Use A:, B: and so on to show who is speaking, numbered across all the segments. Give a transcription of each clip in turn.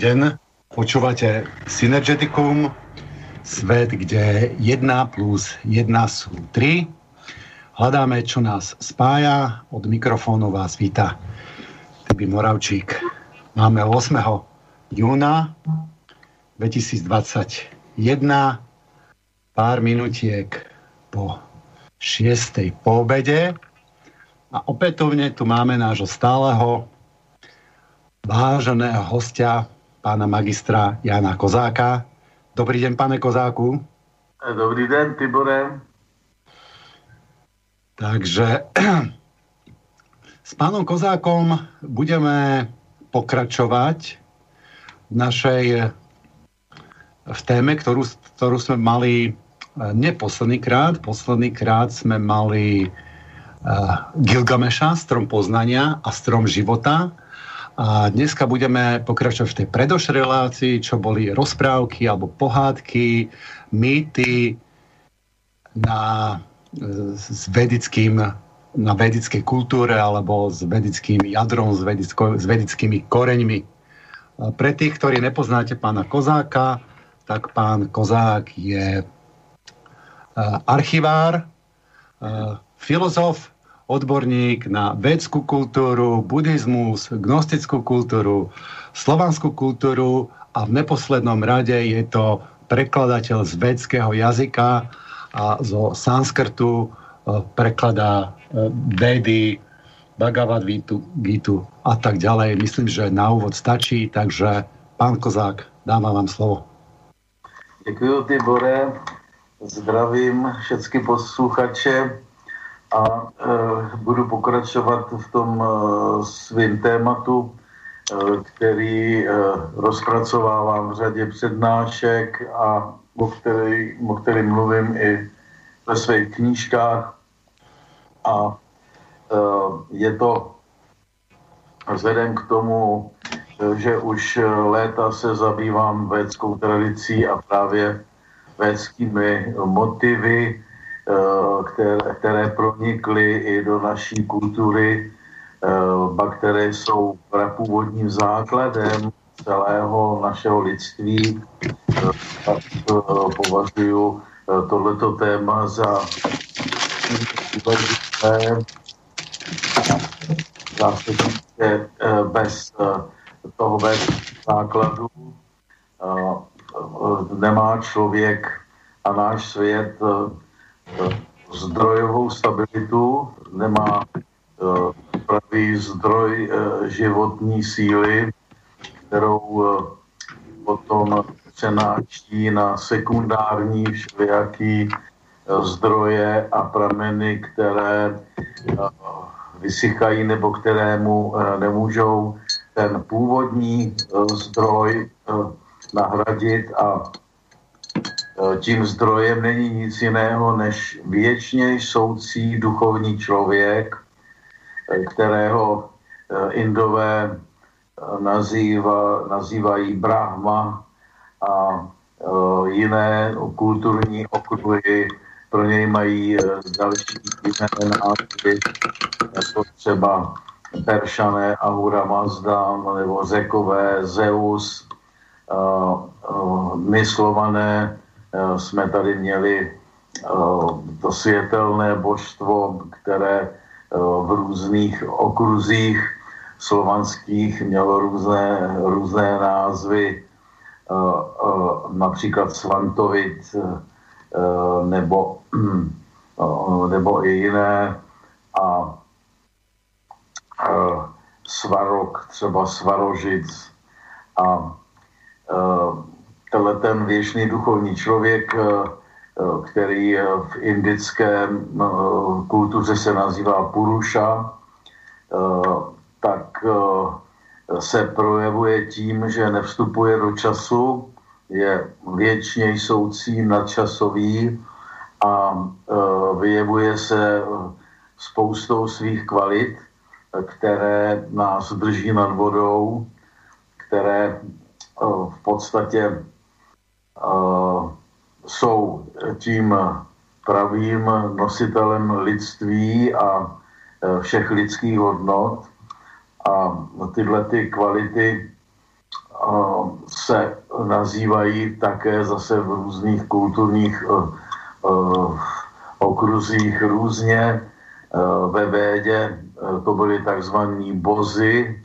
A: deň. Počúvate Synergeticum, svet, kde 1 plus 1 sú 3. Hľadáme, čo nás spája. Od mikrofónu vás víta Tibi Moravčík. Máme 8. júna 2021, pár minutiek po 6. po obede. A opätovne tu máme nášho stáleho váženého hostia, pána magistra Jana Kozáka. Dobrý deň, pane Kozáku.
B: Dobrý den, Tibore.
A: Takže s pánom Kozákom budeme pokračovať v našej v téme, ktorú, ktorú sme mali e, neposledný krát. Posledný krát sme mali uh, Gilgameša, strom poznania a strom života. A dneska budeme pokračovať v tej predošlej relácii, čo boli rozprávky alebo pohádky, mýty na, s vedickým, na vedickej kultúre alebo s vedickým jadrom, s, vedicko, s vedickými koreňmi. Pre tých, ktorí nepoznáte pána Kozáka, tak pán Kozák je archivár, filozof, odborník na vedskú kultúru, buddhizmus, gnostickú kultúru, slovanskú kultúru a v neposlednom rade je to prekladateľ z vedského jazyka a zo sanskrtu e, prekladá e, vedy, Bhagavad Gitu a tak ďalej. Myslím, že na úvod stačí, takže pán Kozák, dávam vám slovo.
B: Děkuji, Tibore. Zdravím všechny posluchače a e, budu pokračovat v tom e, svým tématu, e, který e, rozpracovávám v řadě přednášek a o, který, o kterým mluvím i ve svých knížkách. A e, je to vzhledem k tomu, e, že už léta se zabývám védskou tradicí a právě védskými motivy, které, které pronikly i do naší kultury, eh, které jsou prapůvodním základem celého našeho lidství, eh, tak považuji tohleto téma za důležité. Bez toho bez základu nemá člověk a náš svět zdrojovou stabilitu, nemá eh, pravý zdroj eh, životní síly, kterou eh, potom přenáší na sekundární všelijaký zdroje a prameny, které vysychají nebo kterému nemůžou ten původní zdroj nahradit a tím zdrojem není nic jiného než věčně soucí duchovní člověk, eh, kterého eh, Indové nazýva, nazývají Brahma a jiné kulturní okruhy pro něj mají další jiné názvy, jako třeba Peršané Ahura Mazda, nebo Řekové Zeus, my Slované Eh, jsme tady měli eh, to světelné božstvo, které eh, v různých okruzích slovanských mělo různé, různé názvy, například Svantovit nebo, nebo i jiné. A Svarok, třeba Svarožic. A tenhle ten věčný duchovní člověk, eh, eh, který v indické eh, kultuře se nazývá Puruša, tak se projevuje tím, že nevstupuje do času, je věčně jsoucí, nadčasový a vyjevuje se spoustou svých kvalit, které nás drží nad vodou, které v podstatě jsou tím pravým nositelem lidství a e, všech lidských hodnot a tyhle ty kvality se nazývají také zase v různých kulturních okruzích různě. Ve Védě to byly takzvaní bozy,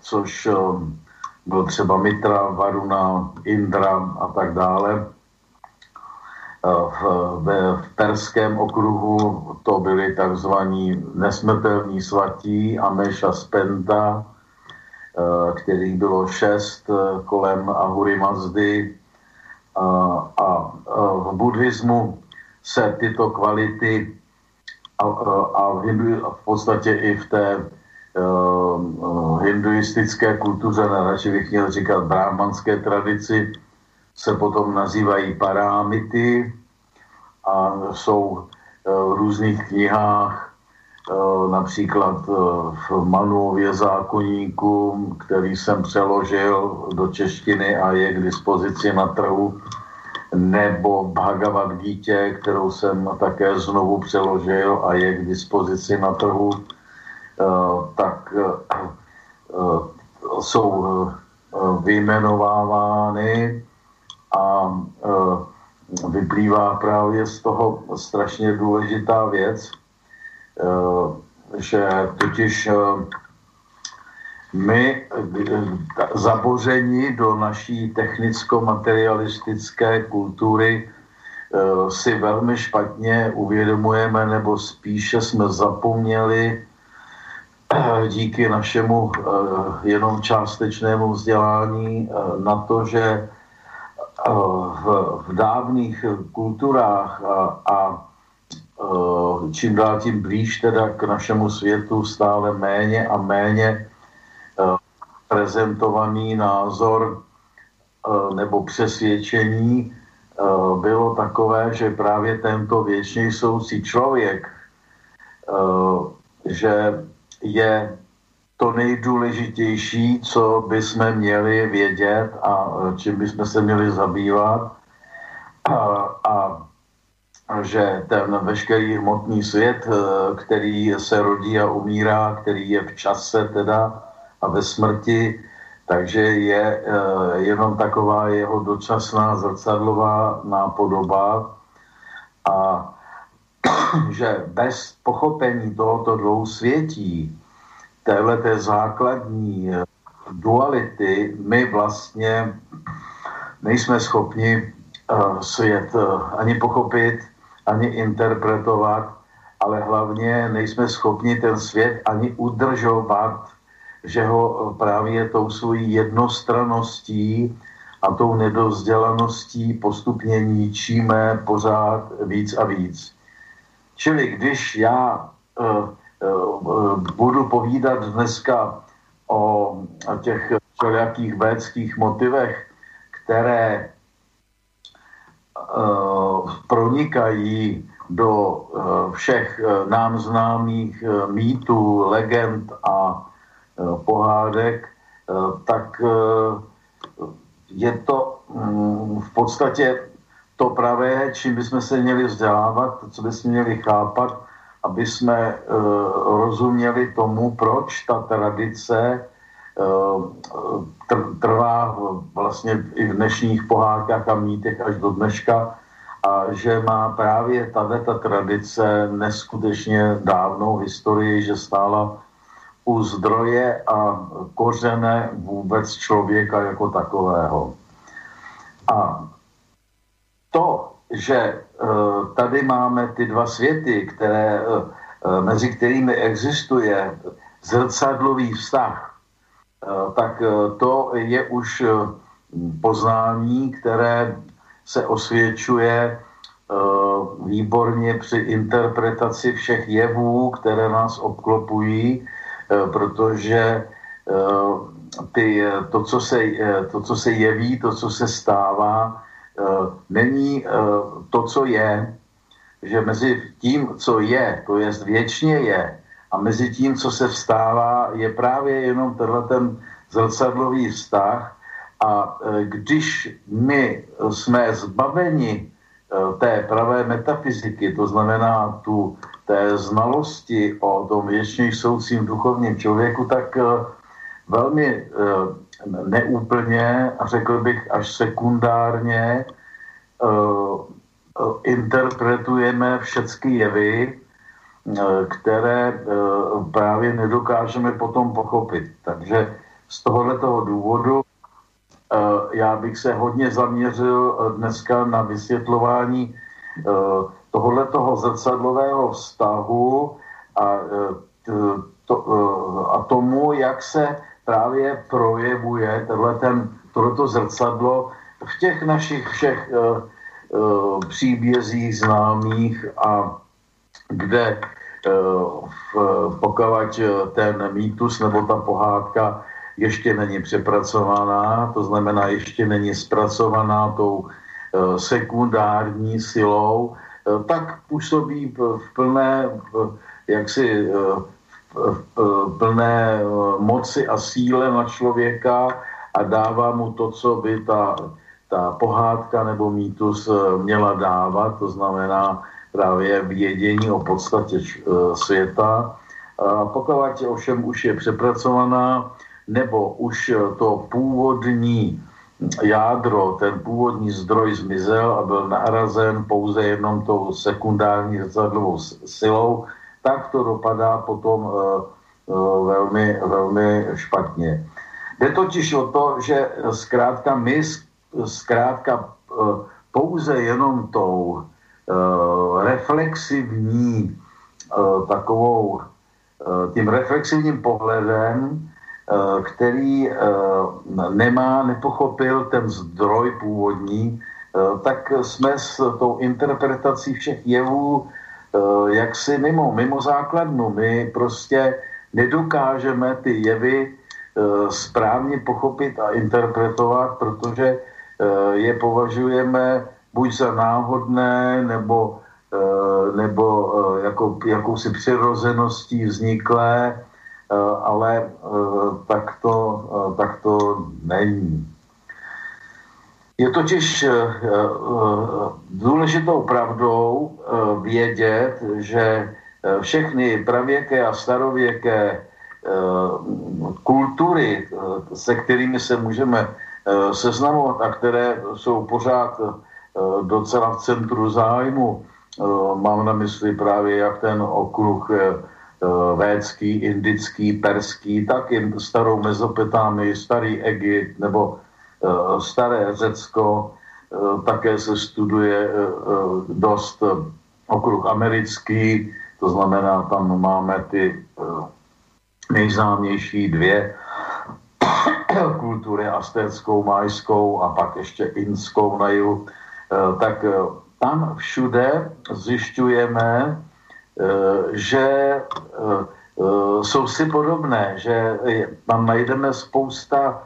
B: což byl třeba Mitra, Varuna, Indra a tak dále. V, v perském okruhu to byli takzvaní nesmrtelní svatí Ameša Spenda, Eh, kterých bylo šest eh, kolem Ahury Mazdy. A, a v buddhismu se tyto kvality a, a v, hindu, v podstatě i v té hinduistické kultuře, radši bych měl říkat brahmanské tradici, se potom nazývají parámity a jsou uh, v různých knihách Eh, například eh, v Manuově zákonníku, který jsem přeložil do češtiny a je k dispozici na trhu, nebo Bhagavad Gita, kterou jsem také znovu přeložil a je k dispozici na trhu, eh, tak jsou vyjmenovávány a vyplývá právě z toho strašně důležitá věc, Eh, že totiž eh, my eh, zaboření do naší technicko-materialistické kultury si velmi špatně uvědomujeme, nebo spíše jsme zapomněli díky našemu jenom částečnému vzdělání na to, že v, dávných kulturách a, a Eh, čím dál tím blíž teda k našemu světu stále méně a méně eh, prezentovaný názor eh, nebo přesvědčení bylo takové, že právě tento věčný soucí člověk, že je to nejdůležitější, co bychom měli vědět a čím bychom se měli zabývat. A, a že ten veškerý hmotný svět, eh, který se rodí a umírá, který je v čase teda a ve smrti, takže je eh, jenom taková jeho dočasná zrcadlová nápodoba a že bez pochopení tohoto dvou světí, téhleté základní eh, duality, my vlastně nejsme schopni svět ani pochopit, ani interpretovat, ale hlavně nejsme schopni ten svět ani udržovat, že ho právě tou svojí jednostraností a tou nedozdělaností postupně ničíme pořád víc a víc. Čili když já uh, uh, budu povídat dneska o těch všelijakých védských motivech, které Eh, pronikají do eh, všech eh, nám známých mýtů, legend a pohádek, tak je to mm, v podstatě to pravé, čím bychom se měli vzdělávat, co bychom měli chápat, aby jsme rozuměli tomu, proč ta tradice trvá vlastně i v dnešních pohádkách a mýtech až do dneška a že má právě tato tradice neskutečně dávnou historii, že stála u zdroje a kořene vůbec člověka jako takového. A to, že e, tady máme ty dva světy, které, e, e, mezi kterými existuje zrcadlový vztah, Eh, tak eh, to je už eh, poznání, které se osvědčuje výborně při interpretaci všech jevů, které nás obklopují, protože ty, to, co se, to, co se jeví, to, co se stává, není to, co je, že mezi tím, co je, to je věčně je, a mezi tím, co se vstává, je právě jenom tenhle ten zrcadlový vztah. A e, když my jsme zbaveni té pravé metafyziky, to znamená tu, té znalosti o tom věčně soucím duchovním člověku, tak velmi neúplně a řekl bych až sekundárně interpretujeme všechny jevy, které právě nedokážeme potom pochopit. Takže z tohoto důvodu já bych se hodně zaměřil dneska na vysvětlování tohoto zrcadlového vztahu a, to, a tomu, jak se právě projevuje ten, tohleto zrcadlo v těch našich všech uh, uh, příbězích známých a kde uh, pokud ten mýtus nebo ta pohádka ještě není přepracovaná, to znamená ještě není zpracovaná tou sekundární silou, tak působí v plné jaksi plné moci a síle na člověka a dává mu to, co by ta, ta pohádka nebo mýtus měla dávat, to znamená právě vědění o podstatě světa. A pokud ovšem už je přepracovaná, nebo už to původní jádro, ten původní zdroj zmizel a byl nahrazen pouze jenom tou sekundární zrcadlovou silou, tak to dopadá potom uh, uh, velmi, velmi špatně. Jde totiž o to, že zkrátka my zkrátka uh, pouze jenom tou reflexivní takovou tím reflexivním pohledem Eh, který eh, nemá, nepochopil ten zdroj původní, eh, tak jsme s tou interpretací všech jevů jaksi mimo, mimo základnu. My prostě nedokážeme ty jevy správně pochopit a interpretovat, protože je považujeme buď za náhodné, nebo, nebo jako, jakousi přirozeností vzniklé, Eh, ale eh, tak to, eh, tak to není. Je totiž důležitou pravdou vědět, že všechny pravěké a starověké kultury, se kterými se můžeme seznamovat a které jsou pořád docela v centru zájmu, mám na mysli právě jak ten okruh Eh, védský, indický, perský, tak i starou Mezopotámii, starý Egypt nebo eh, staré Řecko, eh, také se studuje dost okruh americký, to znamená, tam máme ty nejznámější dvě kultury, astéckou, majskou a pak ještě inskou na jihu, tak tam všude zjišťujeme, Eh, že eh, eh, jsou si podobné, že tam najdeme spousta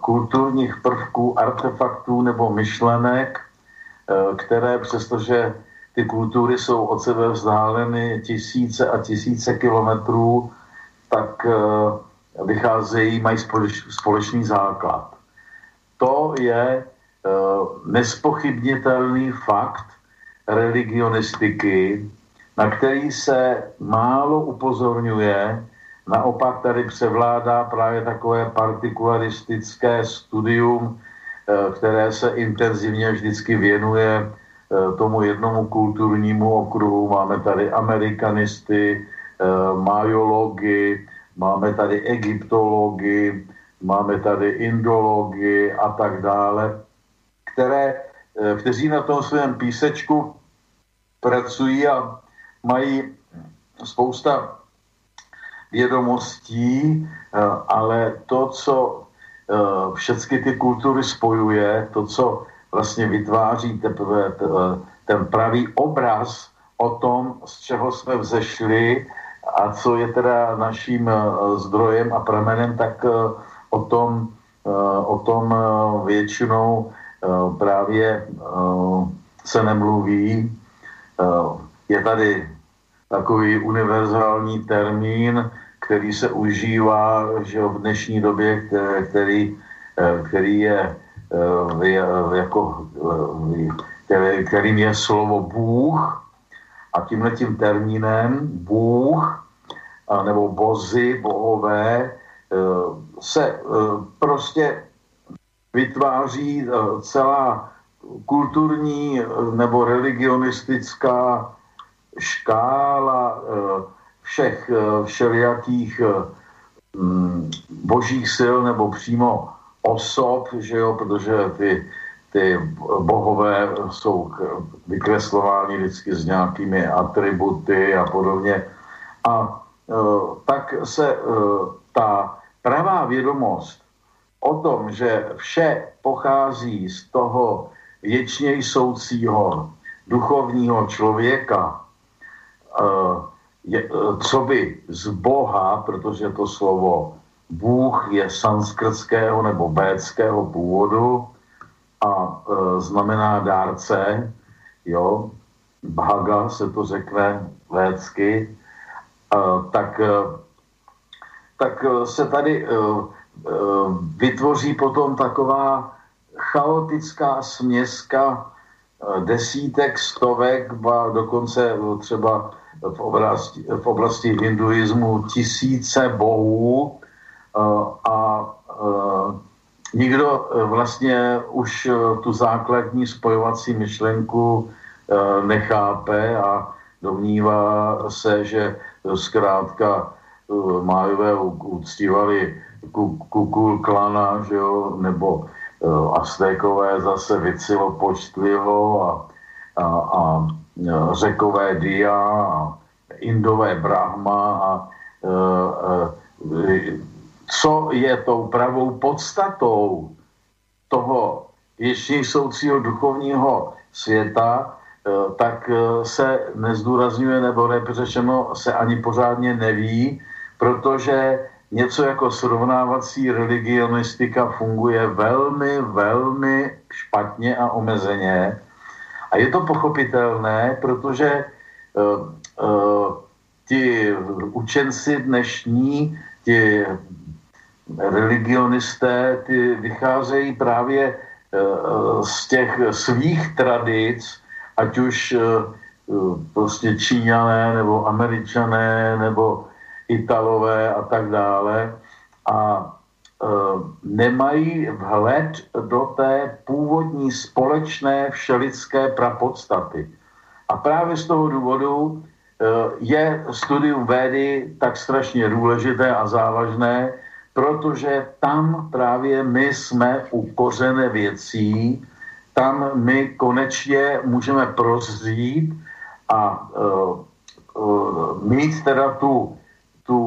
B: kulturních prvků, artefaktů nebo myšlenek, které přestože ty kultury jsou od sebe vzdáleny tisíce a tisíce kilometrů, tak vycházejí, mají společný základ. To je nespochybnitelný fakt religionistiky, na který se málo upozorňuje. Naopak tady převládá právě takové partikularistické studium, eh, které se intenzivně vždycky věnuje eh, tomu jednomu kulturnímu okruhu. Máme tady amerikanisty, eh, majology, máme tady egyptology, máme tady indology a tak dále, které, kteří na tom svém písečku pracují a mají spousta vědomostí, eh, ale to, co eh, všechny ty kultury spojuje, to, co vlastně vytváří teprve eh, ten pravý obraz o tom, z čeho jsme vzešli a co je teda naším zdrojem a pramenem, tak o tom, o tom většinou právě se nemluví. Je tady takový univerzální termín, který se užívá že v dnešní době, který, který je jako, kterým je slovo Bůh a tímhle tím termínem Bůh nebo bozy, bohové, se prostě vytváří celá kulturní nebo religionistická škála všech všelijakých mm, božích sil nebo přímo osob, že jo, protože ty ty bohové jsou vykreslovány vždycky s nějakými atributy a podobně. A e, tak se ta pravá vědomost o tom, že vše pochází z toho věčně jsoucího duchovního člověka, je, co by z Boha, protože to slovo Bůh je sanskrtského nebo béckého původu, a e, znamená dárce, jo, Bhaga se to řekne védsky, e, tak, e, tak se tady e, e, vytvoří potom taková chaotická směska desítek, stovek, ba dokonce třeba v oblasti, v oblasti hinduismu tisíce bohů e, a e, nikdo eh, vlastně už eh, tu základní spojovací myšlenku eh, nechápe a domnívá se, že zkrátka májové uctívali kukul klana, že jo, nebo Aztékové zase vycilo počtlivo a, a, a řekové dia a indové brahma a, a, a co je tou pravou podstatou toho věčně soucího duchovního světa, eh, tak se nezdůrazňuje, nebo lépe řečeno se ani pořádně neví, protože něco jako srovnávací religionistika funguje velmi, velmi špatně a omezeně. A je to pochopitelné, protože uh, uh, ti učenci dnešní, ti religionisté, ty vycházejí právě eh, z těch svých tradic, ať už prostě Číňané, nebo Američané, nebo Italové a tak dále. A nemají vhled do té původní společné všelidské prapodstaty. A právě z toho důvodu je studium védy tak strašně důležité a závažné, protože tam právě my jsme u kořené věcí, tam my konečně můžeme prozřít a uh, uh, mít teda tu, tu,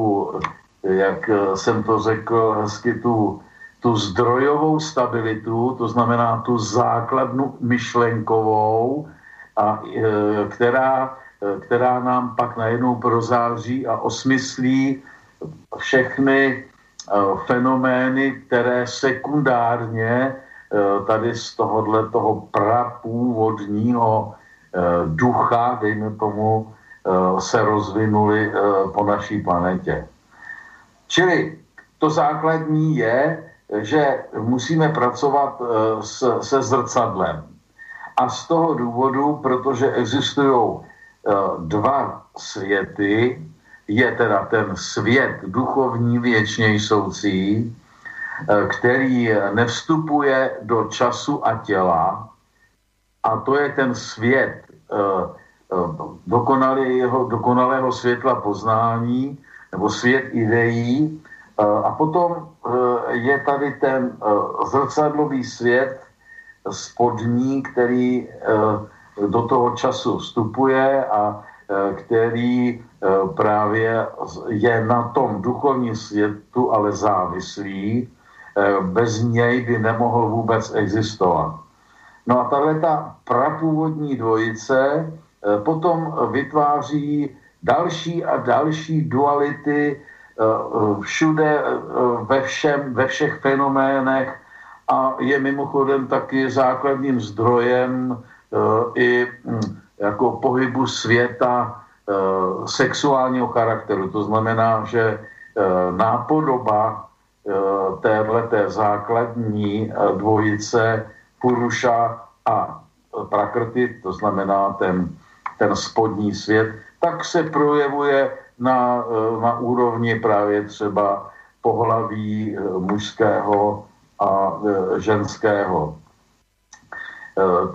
B: jak jsem to řekl hezky, tu, tu zdrojovou stabilitu, to znamená tu základnu myšlenkovou, a, uh, která, která nám pak najednou prozáří a osmyslí všechny Eh, fenomény, které sekundárně eh, tady z tohohle toho prapůvodního eh, ducha, dejme tomu, se rozvinuly po naší planetě. Čili to základní je, že musíme pracovat se zrcadlem. A z toho důvodu, protože existují dva světy, je teda ten svět duchovní věčně jsoucí, eh, který nevstupuje do času a těla, a to je ten svět eh, eh, dokonalého světla poznání, nebo svět ideí, a potom je tady ten zrcadlový svět spodní, který do toho času vstupuje a který Eh, právě je na tom duchovním světu ale závislý, eh, bez něj by nemohl vůbec existovat. No a tahle ta prapůvodní dvojice eh, potom vytváří další a další duality všude, ve, všem, ve všech fenoménech a je mimochodem taky základním zdrojem i hm, jako pohybu světa Eh, sexuálního charakteru. To znamená, že eh, nápodoba eh, téhleté základní dvojice Puruša a Prakrty, to znamená ten, ten spodní svět, tak se projevuje na, na úrovni právě třeba pohlaví mužského a ženského.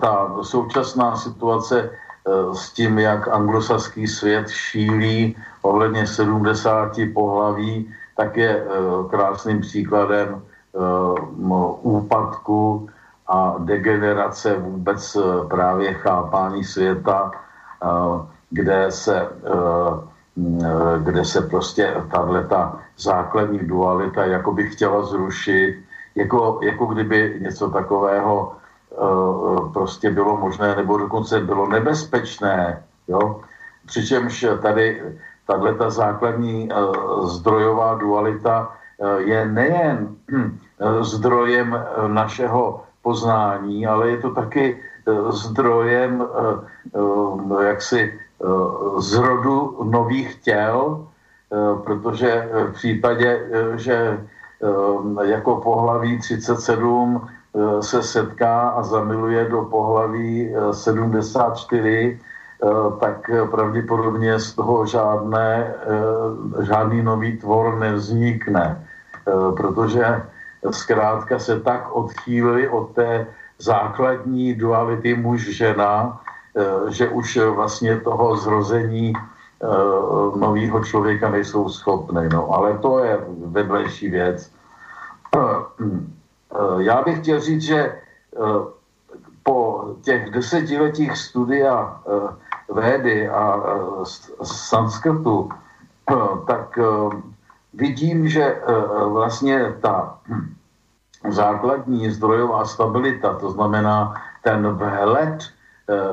B: Ta současná situace s tím, jak anglosaský svět šílí ohledně 70 pohlaví, tak je krásným příkladem úpadku a degenerace vůbec eh, právě chápání světa, eh, kde se, eh, kde se prostě tahle ta základní dualita jako by chtěla zrušit, jako, jako kdyby něco takového prostě bylo možné nebo dokonce bylo nebezpečné. Jo? Přičemž tady tahle ta základní zdrojová dualita je nejen zdrojem našeho poznání, ale je to taky eh, zdrojem eh, eh, jaksi zrodu nových těl, protože v případě, že jako pohlaví 37 se setká a zamiluje do pohlaví 74, tak pravděpodobně z toho žádné, žádný nový tvor nevznikne, protože zkrátka se tak odchýlili od té základní duality muž-žena, eh, že už vlastně toho zrození eh, nového člověka nejsou schopné. No, ale to je vedlejší věc. Eh, já bych chtěl říct, že po těch desetiletích studia védy a sanskrtu, tak vidím, že eh, vlastně ta základní zdrojová stabilita, to znamená ten vhled eh,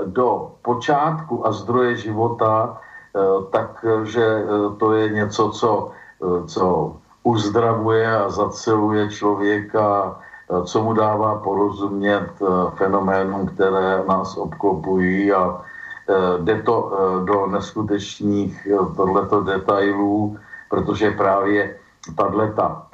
B: do počátku a zdroje života, eh, takže to je něco, co, co uzdravuje a zaceluje člověka, co mu dává porozumět fenoménům, které nás obklopují a jde to do neskutečných tohleto detailů, protože právě tahle ta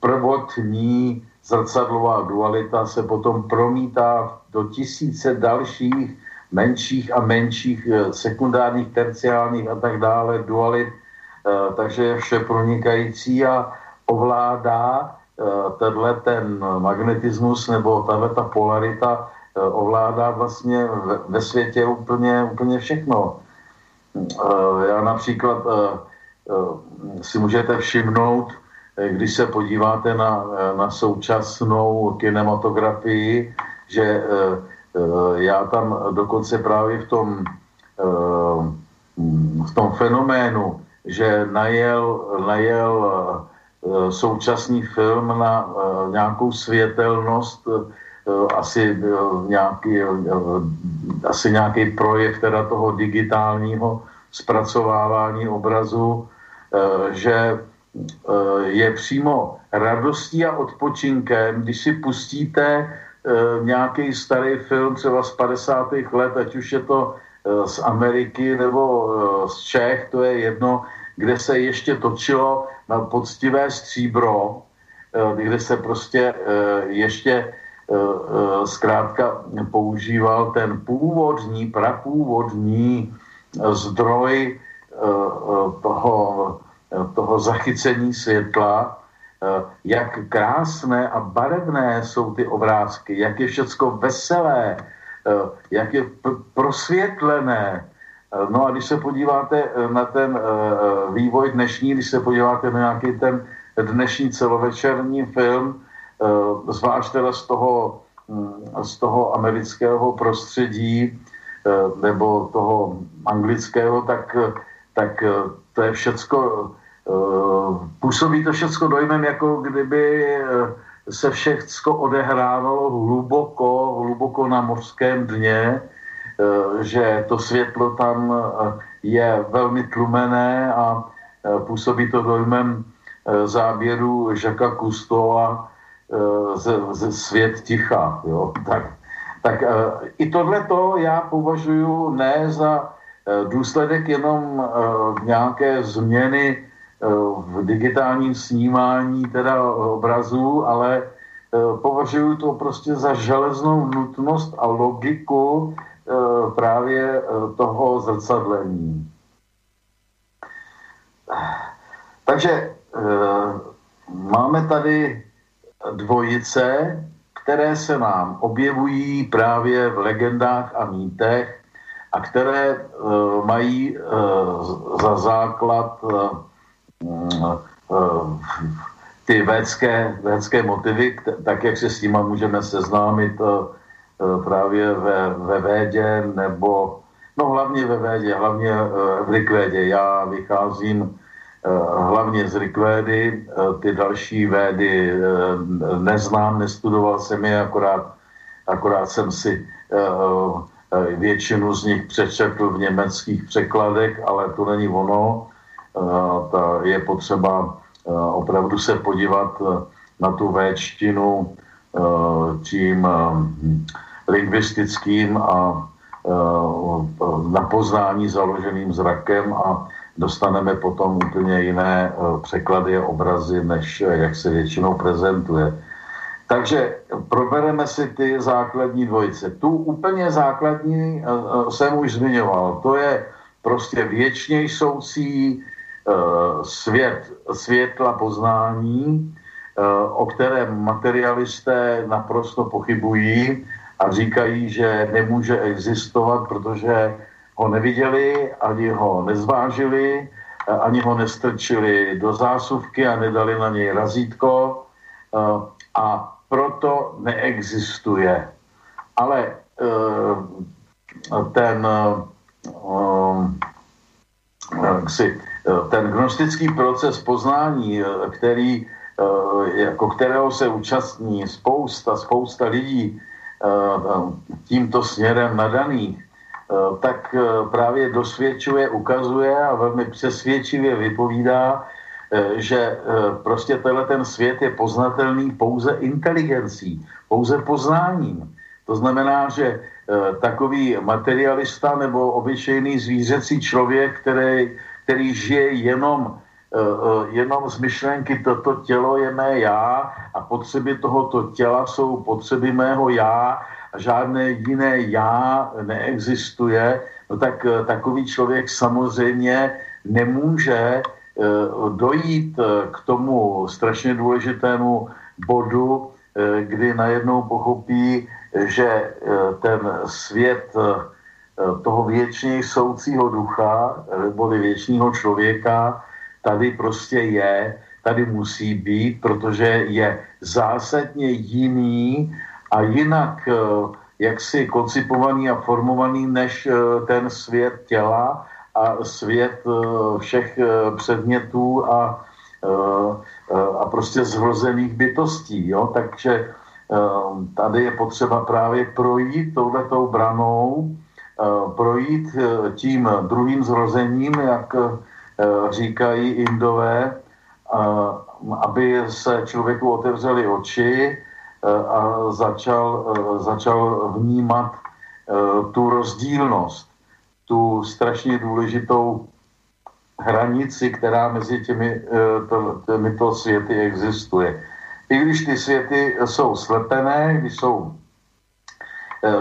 B: prvotní zrcadlová dualita se potom promítá do tisíce dalších menších a menších eh, sekundárních, terciálních a tak dále dualit, eh, takže je vše pronikající a ovládá eh, tenhle ten magnetismus nebo tahle ta polarita ovládá vlastně ve světě úplně, úplně všechno. Já například si můžete všimnout, když se podíváte na, eh, na současnou kinematografii, že já tam dokonce právě v tom, v tom fenoménu, že najel, najel současný film na nějakou světelnost, asi nějaký, asi nějaký projev teda toho digitálního zpracovávání obrazu, Eh, že eh, je přímo radostí a odpočinkem, když si pustíte eh, nějaký starý film třeba z 50. let, ať už je to z Ameriky nebo z Čech, to je jedno, kde se ještě točilo na poctivé stříbro, kde se prostě ještě zkrátka používal ten původní, prapůvodní zdroj toho toho zachycení světla, eh, jak krásné a barevné jsou ty obrázky, jak je všecko veselé, eh, jak je prosvětlené. Eh, no a když se podíváte na ten vývoj dnešní, když se podíváte na nějaký ten dnešní celovečerní film, zvlášť teda z toho, hm, z toho amerického prostředí nebo toho anglického, tak, tak to je všecko Eh, působí to všechno dojmem, jako kdyby eh, se všechno odehrávalo hluboko, hluboko na mořském dně, eh, že to světlo tam je velmi tlumené a působí to dojmem záběru Žaka Kustova ze, ze Svět ticha. Jo? Tak, tak i tohleto já považuji ne za důsledek jenom nějaké změny v digitálním snímání teda obrazů, ale eh, považuji to prostě za železnou nutnost a logiku eh, právě eh, toho zrcadlení. Takže máme tady dvojice, které se nám objevují právě v legendách a mýtech a které mají za základ ty védské, védské motivy, tak jak se s nimi můžeme seznámit uh, právě ve, ve Védě nebo no hlavně ve Védě, hlavně uh, v Rikvédě. Já vycházím hlavně z Rikvédy, ty další védy neznám, nestudoval jsem je, akorát, akorát jsem si většinu z nich přečetl v německých překladech, ale to není ono. Je potřeba opravdu se podívat na tu véčtinu tím lingvistickým a na poznání založeným zrakem a dostaneme potom úplně jiné eh, překlady a obrazy, než eh, jak se většinou prezentuje. Takže probereme si ty základní dvojice. Tu úplně základní eh, jsem už zmiňoval. To je prostě věčně jsoucí svět, světla poznání, o kterém materialisté naprosto pochybují a říkají, že nemůže existovat, protože ho neviděli, ani ho nezvážili, eh, ani ho nestrčili do zásuvky a nedali na něj razítko eh, a proto neexistuje. Ale eh, ten, ten gnostický proces poznání, který, jako kterého se účastní spousta, spousta lidí tímto směrem nadaných, Eh, tak eh, právě dosvědčuje, ukazuje a velmi přesvědčivě vypovídá, eh, že prostě tenhle ten svět je poznatelný pouze inteligencí, pouze poznáním. To znamená, že takový materialista nebo obyčejný zvířecí člověk, který, který žije jenom, jenom z myšlenky, toto tělo je mé já a potřeby tohoto těla jsou potřeby mého já žádné jiné já neexistuje, no tak eh, takový člověk samozřejmě nemůže eh, dojít eh, k tomu strašně důležitému bodu, kdy najednou pochopí, že ten svět toho věčně soucího ducha, nebo věčního člověka, tady prostě je, tady musí být, protože je zásadně jiný a jinak eh, jaksi koncipovaný a formovaný než eh, ten svět těla a svět eh, všech předmětů a, a prostě zhrozených bytostí. Jo? Takže tady je potřeba právě projít touhletou branou, projít tím druhým zrozením, jak říkají indové, aby se člověku otevřely oči, a začal, začal vnímat tu rozdílnost, tu strašně důležitou hranici, která mezi těmi, těmito světy existuje. I když ty světy jsou slepené, když jsou,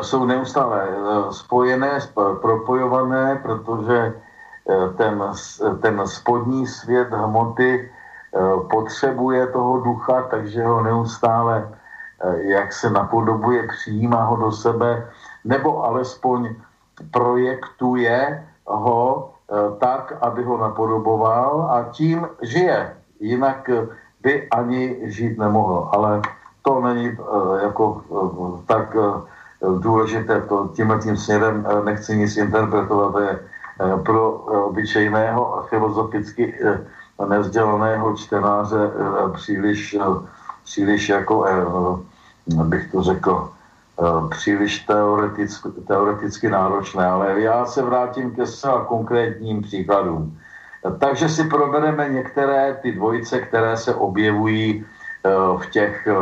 B: jsou neustále spojené, propojované, protože ten, ten spodní svět hmoty potřebuje toho ducha, takže ho neustále Eh, jak se napodobuje, přijímá ho do sebe, nebo alespoň projektuje ho eh, tak, aby ho napodoboval a tím žije. Jinak eh, by ani žít nemohl. Ale to není jako tak důležité, to tímhle tím směrem nechci nic interpretovat, to je pro obyčejného filozoficky nezdělaného čtenáře příliš, příliš jako bych to řekl, eh, příliš teoreticky, teoreticky náročné, ale já se vrátím ke zcela konkrétním příkladům. Takže si probereme některé ty dvojice, které se objevují eh, v těch eh,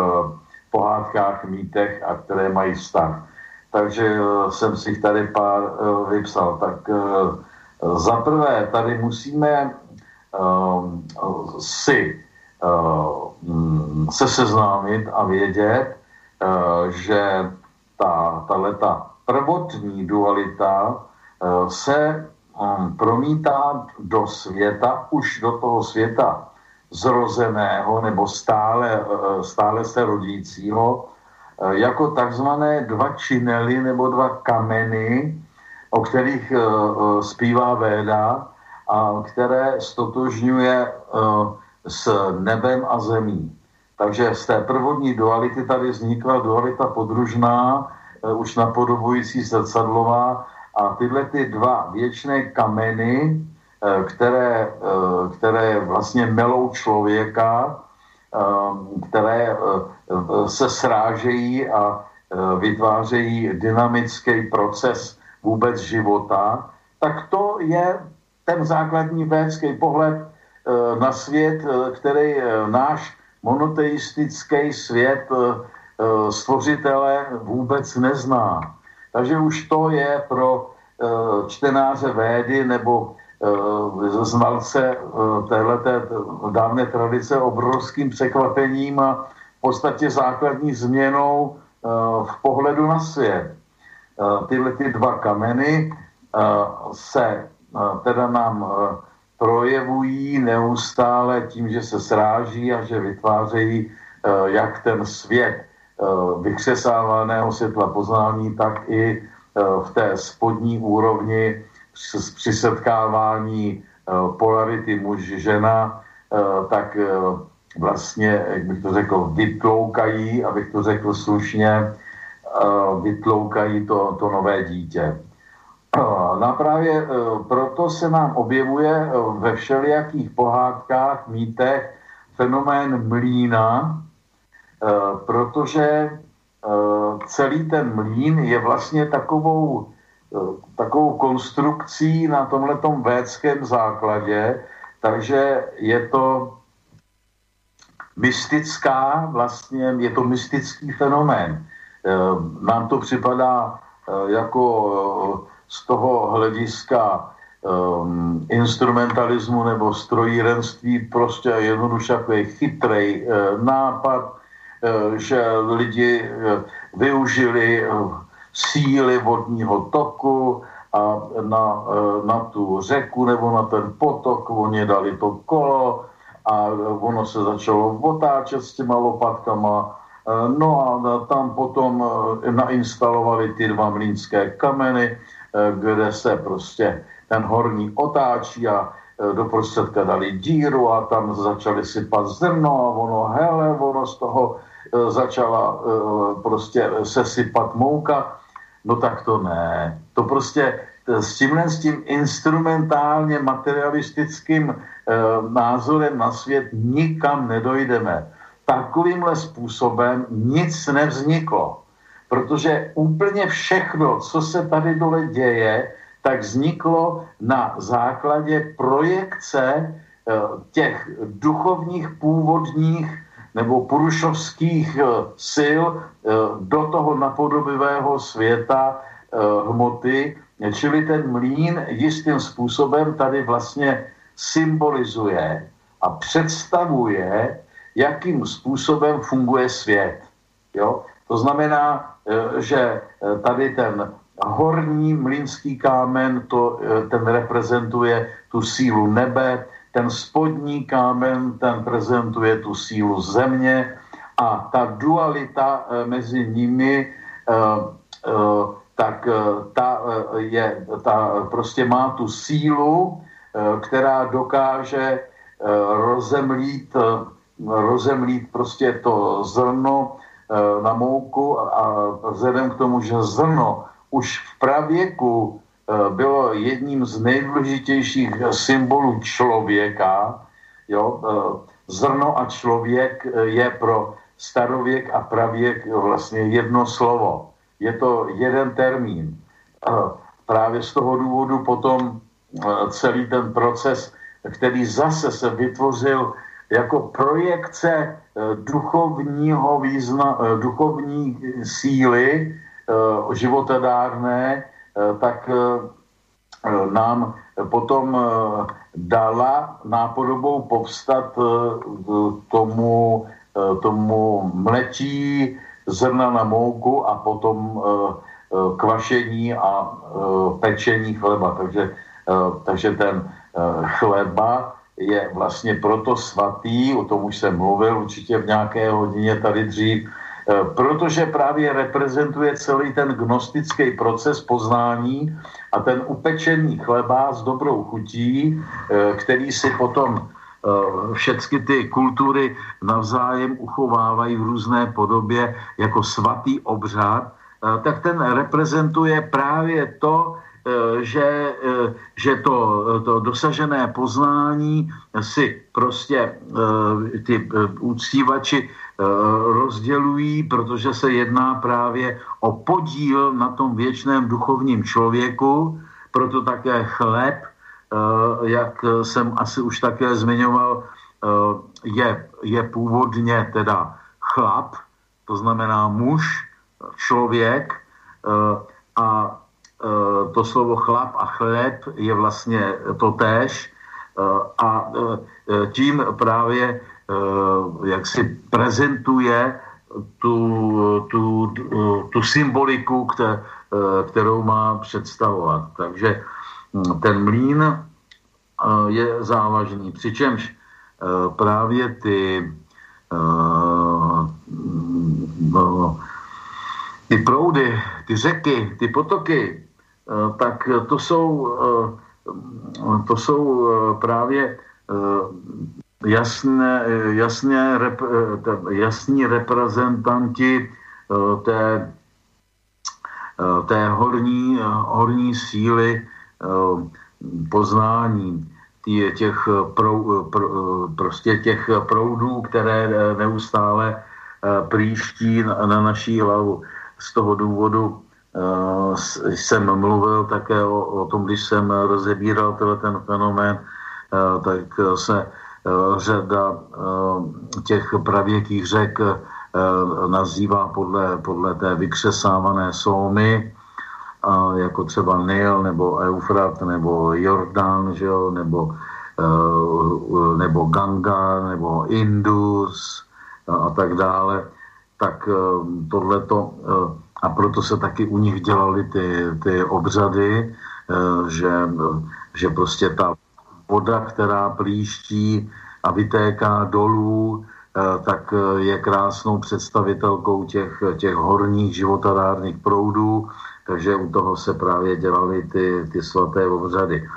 B: pohádkách, mýtech a které mají vztah. Takže jsem si jich tady pár vypsal. Tak za prvé, tady musíme si se seznámit a vědět, Eh, že ta, ta prvotní dualita eh, se mm, promítá do světa, už do toho světa zrozeného nebo stále, stále se rodícího, jako takzvané dva činely nebo dva kameny, o kterých zpívá Véda a které stotožňuje s nebem a zemí. Takže z té prvodní duality tady vznikla dualita podružná, e, už napodobující zrcadlová a tyhle ty dva věčné kameny, e, které, e, které vlastně melou člověka, které se srážejí a vytvářejí dynamický proces vůbec života, tak to je ten základní védský pohled na svět, který náš monoteistický svět eh, eh, stvořitele vůbec nezná. Takže už to je pro eh, čtenáře védy nebo znalce téhleté dávné tradice obrovským překvapením a v podstatě základní změnou v pohledu na svět. Tyhle ty dva kameny se teda nám projevují neustále tím, že se sráží a že vytvářejí eh, jak ten svět eh, vykřesávaného světla poznání, tak i eh, v té spodní úrovni při setkávání polarity muž-žena, tak vlastně, jak bych to řekl, vytloukají, abych to řekl slušně, vytloukají to, to nové dítě. No právě proto se nám objevuje ve všelijakých pohádkách, mýtech fenomén mlína, protože celý ten mlín je vlastně takovou, takovou konstrukcí na tomhletom védském základě, takže je to mystická, vlastně je to mystický fenomén. Nám to připadá jako z toho hlediska um, instrumentalismu nebo strojírenství prostě jednoduše takový chytrej uh, nápad, uh, že lidi uh, využili uh, síly vodního toku a na, uh, na tu řeku nebo na ten potok oni dali to kolo a ono se začalo otáčet s těma lopatkama No a tam potom nainstalovali ty dva mlínské kameny, kde se prostě ten horní otáčí a do prostředka dali díru a tam začali sypat zrno a ono, hele, ono z toho začala prostě se sypat mouka. No tak to ne. To prostě s tímhle s tím instrumentálně materialistickým názorem na svět nikam nedojdeme. Takovýmhle způsobem nic nevzniklo protože úplně všechno, co se tady dole děje, tak vzniklo na základě projekce eh, těch duchovních původních nebo purušovských eh, sil eh, do toho napodobivého světa hmoty, čili ten mlín jistým způsobem tady vlastně symbolizuje a představuje, jakým způsobem funguje svět. Jo? To znamená, Eh, že eh, tady ten horní mlínský kámen, to, eh, ten reprezentuje tu sílu nebe, ten spodní kámen, ten prezentuje tu sílu země a ta dualita mezi nimi, tak ta, je, ta prostě má tu sílu, která dokáže rozemlít, rozemlít prostě to zrno Eh, na mouku a vzhledem k tomu, že zrno už v pravěku eh, bylo jedním z nejdůležitějších symbolů člověka, jo, eh, zrno a člověk je pro starověk a pravěk vlastně jedno slovo. Je to jeden termín. Právě z toho důvodu potom celý ten proces, který zase se vytvořil jako projekce eh, duchovního význa, eh, duchovní síly eh, životadárné, tak nám potom dala nápodobou povstat tomu, tomu mletí zrna na mouku a potom kvašení a pečení chleba. Takže, takže ten chleba je vlastně proto svatý, o tom už jsem mluvil určitě v nějaké hodině tady dřív, protože právě reprezentuje celý ten gnostický proces poznání a ten upečený chleba s dobrou chutí, který si potom Eh, všechny ty kultury navzájem uchovávají v různé podobě jako svatý obřad, eh, tak ten reprezentuje právě to, eh, že, že to, to dosažené poznání si prostě ty úctívači rozdělují, protože se jedná právě o podíl na tom věčném duchovním člověku, proto také chleb Eh, jak jsem asi už také zmiňoval, eh, je, je původně teda chlap, to znamená muž, člověk eh, a to slovo chlap a chléb je vlastně to též a tím právě jak si prezentuje tu, tu, tu symboliku, kterou má představovat. Takže Hm, ten mlín eh, je závažný. Přičemž eh, právě ty, eh, ty proudy, ty řeky, ty potoky, tak to jsou, to jsou právě jasné, jasně, rep, jasní reprezentanti té, té horní, horní síly Eh, poznání těch, prou, pro, prostě těch proudů, které neustále eh, příští na, na naší hlavu. Z toho důvodu eh, jsem mluvil také o, o tom, když jsem rozebíral ten fenomén, tak se řada těch pravěkých řek nazývá podle, podle té vykřesávané a jako třeba Nil nebo Eufrat nebo Jordán, že jo, nebo, nebo Ganga nebo Indus a, tak dále, tak tohleto a proto se taky u nich dělali ty, ty obřady, že, že prostě ta voda, která plíští a vytéká dolů, tak je krásnou představitelkou těch, těch horních životadárných proudů, takže u toho se právě dělali ty, ty svaté obřady.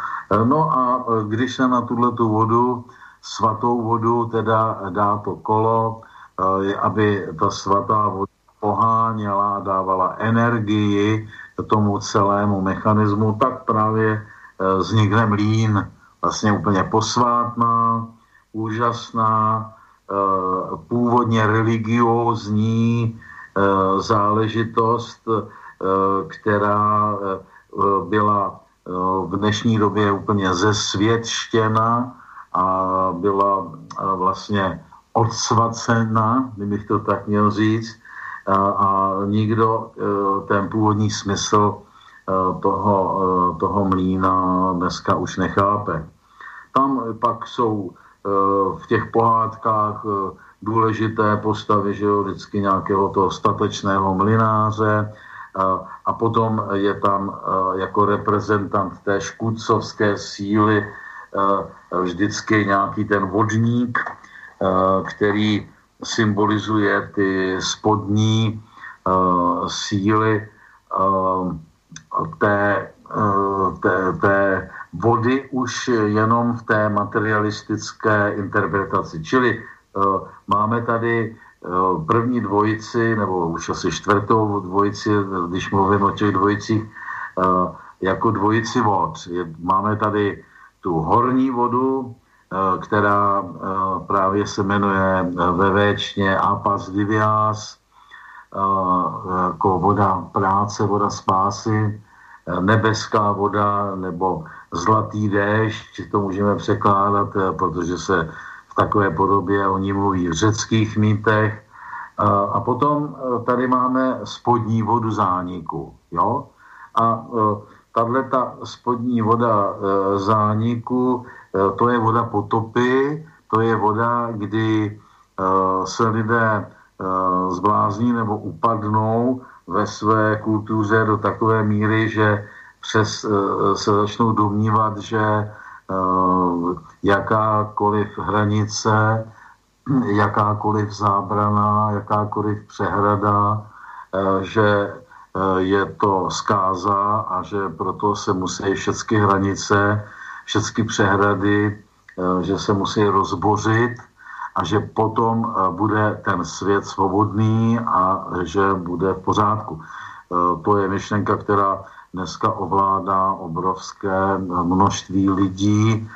B: No a když se na tuhle tu vodu, svatou vodu teda dá to kolo, eh, aby ta svatá voda poháněla, dávala energii tomu celému mechanismu, tak právě eh, vznikne mlín, vlastně úplně posvátná, úžasná, eh, původně religiózní záležitost, Eh, která eh, byla eh, v dnešní době úplně zesvětštěna a byla vlastně odsvacena, kdybych to tak měl říct, a, a nikdo ten původní smysl toho, toho mlína dneska už nechápe. Tam pak jsou v těch pohádkách důležité postavy, že jo, vždycky nějakého toho statečného mlináře, a potom je tam jako reprezentant té škůdcovské síly vždycky nějaký ten vodník, který symbolizuje ty spodní síly té, té, té vody už jenom v té materialistické interpretaci. Čili máme tady Eh, první dvojici, nebo už asi čtvrtou dvojici, když mluvím o těch dvojicích, eh, jako dvojici vod. Máme tady tu horní vodu, eh, která právě se jmenuje ve Véčně Apas Divias, jako voda práce, voda spásy, nebeská voda nebo zlatý déšť, to můžeme překládat, protože se v takové podobě, oni mluví v řeckých mýtech. A potom e, tady máme spodní vodu zániku. Jo? A e, tahle ta spodní voda e, zániku, to je voda potopy, to je voda, kdy se lidé zblázní nebo upadnou ve své kultuře do takové míry, že přes, se začnou domnívat, že jakákoliv hranice, jakákoliv zábrana, jakákoliv přehrada, že je to zkáza a že proto se musí všechny hranice, všechny přehrady, že se musí rozbořit a že potom bude ten svět svobodný a že bude v pořádku. To je myšlenka, která dneska ovládá obrovské množství lidí,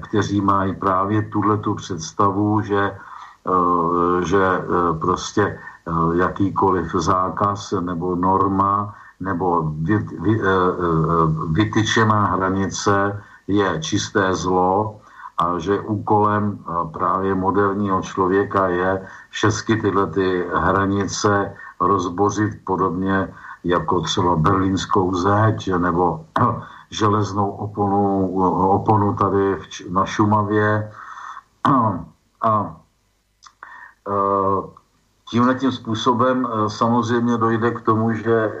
B: kteří mají právě tuhle tu představu, že, že prostě jakýkoliv zákaz nebo norma nebo vy, vy, vytyčená hranice je čisté zlo a že úkolem právě moderního člověka je všechny tyhle ty hranice rozbořit podobně jako třeba berlínskou zeď nebo železnou oponu, oponu tady v, na Šumavě. A, a e, tímhle tím způsobem e, samozřejmě dojde k tomu, že e,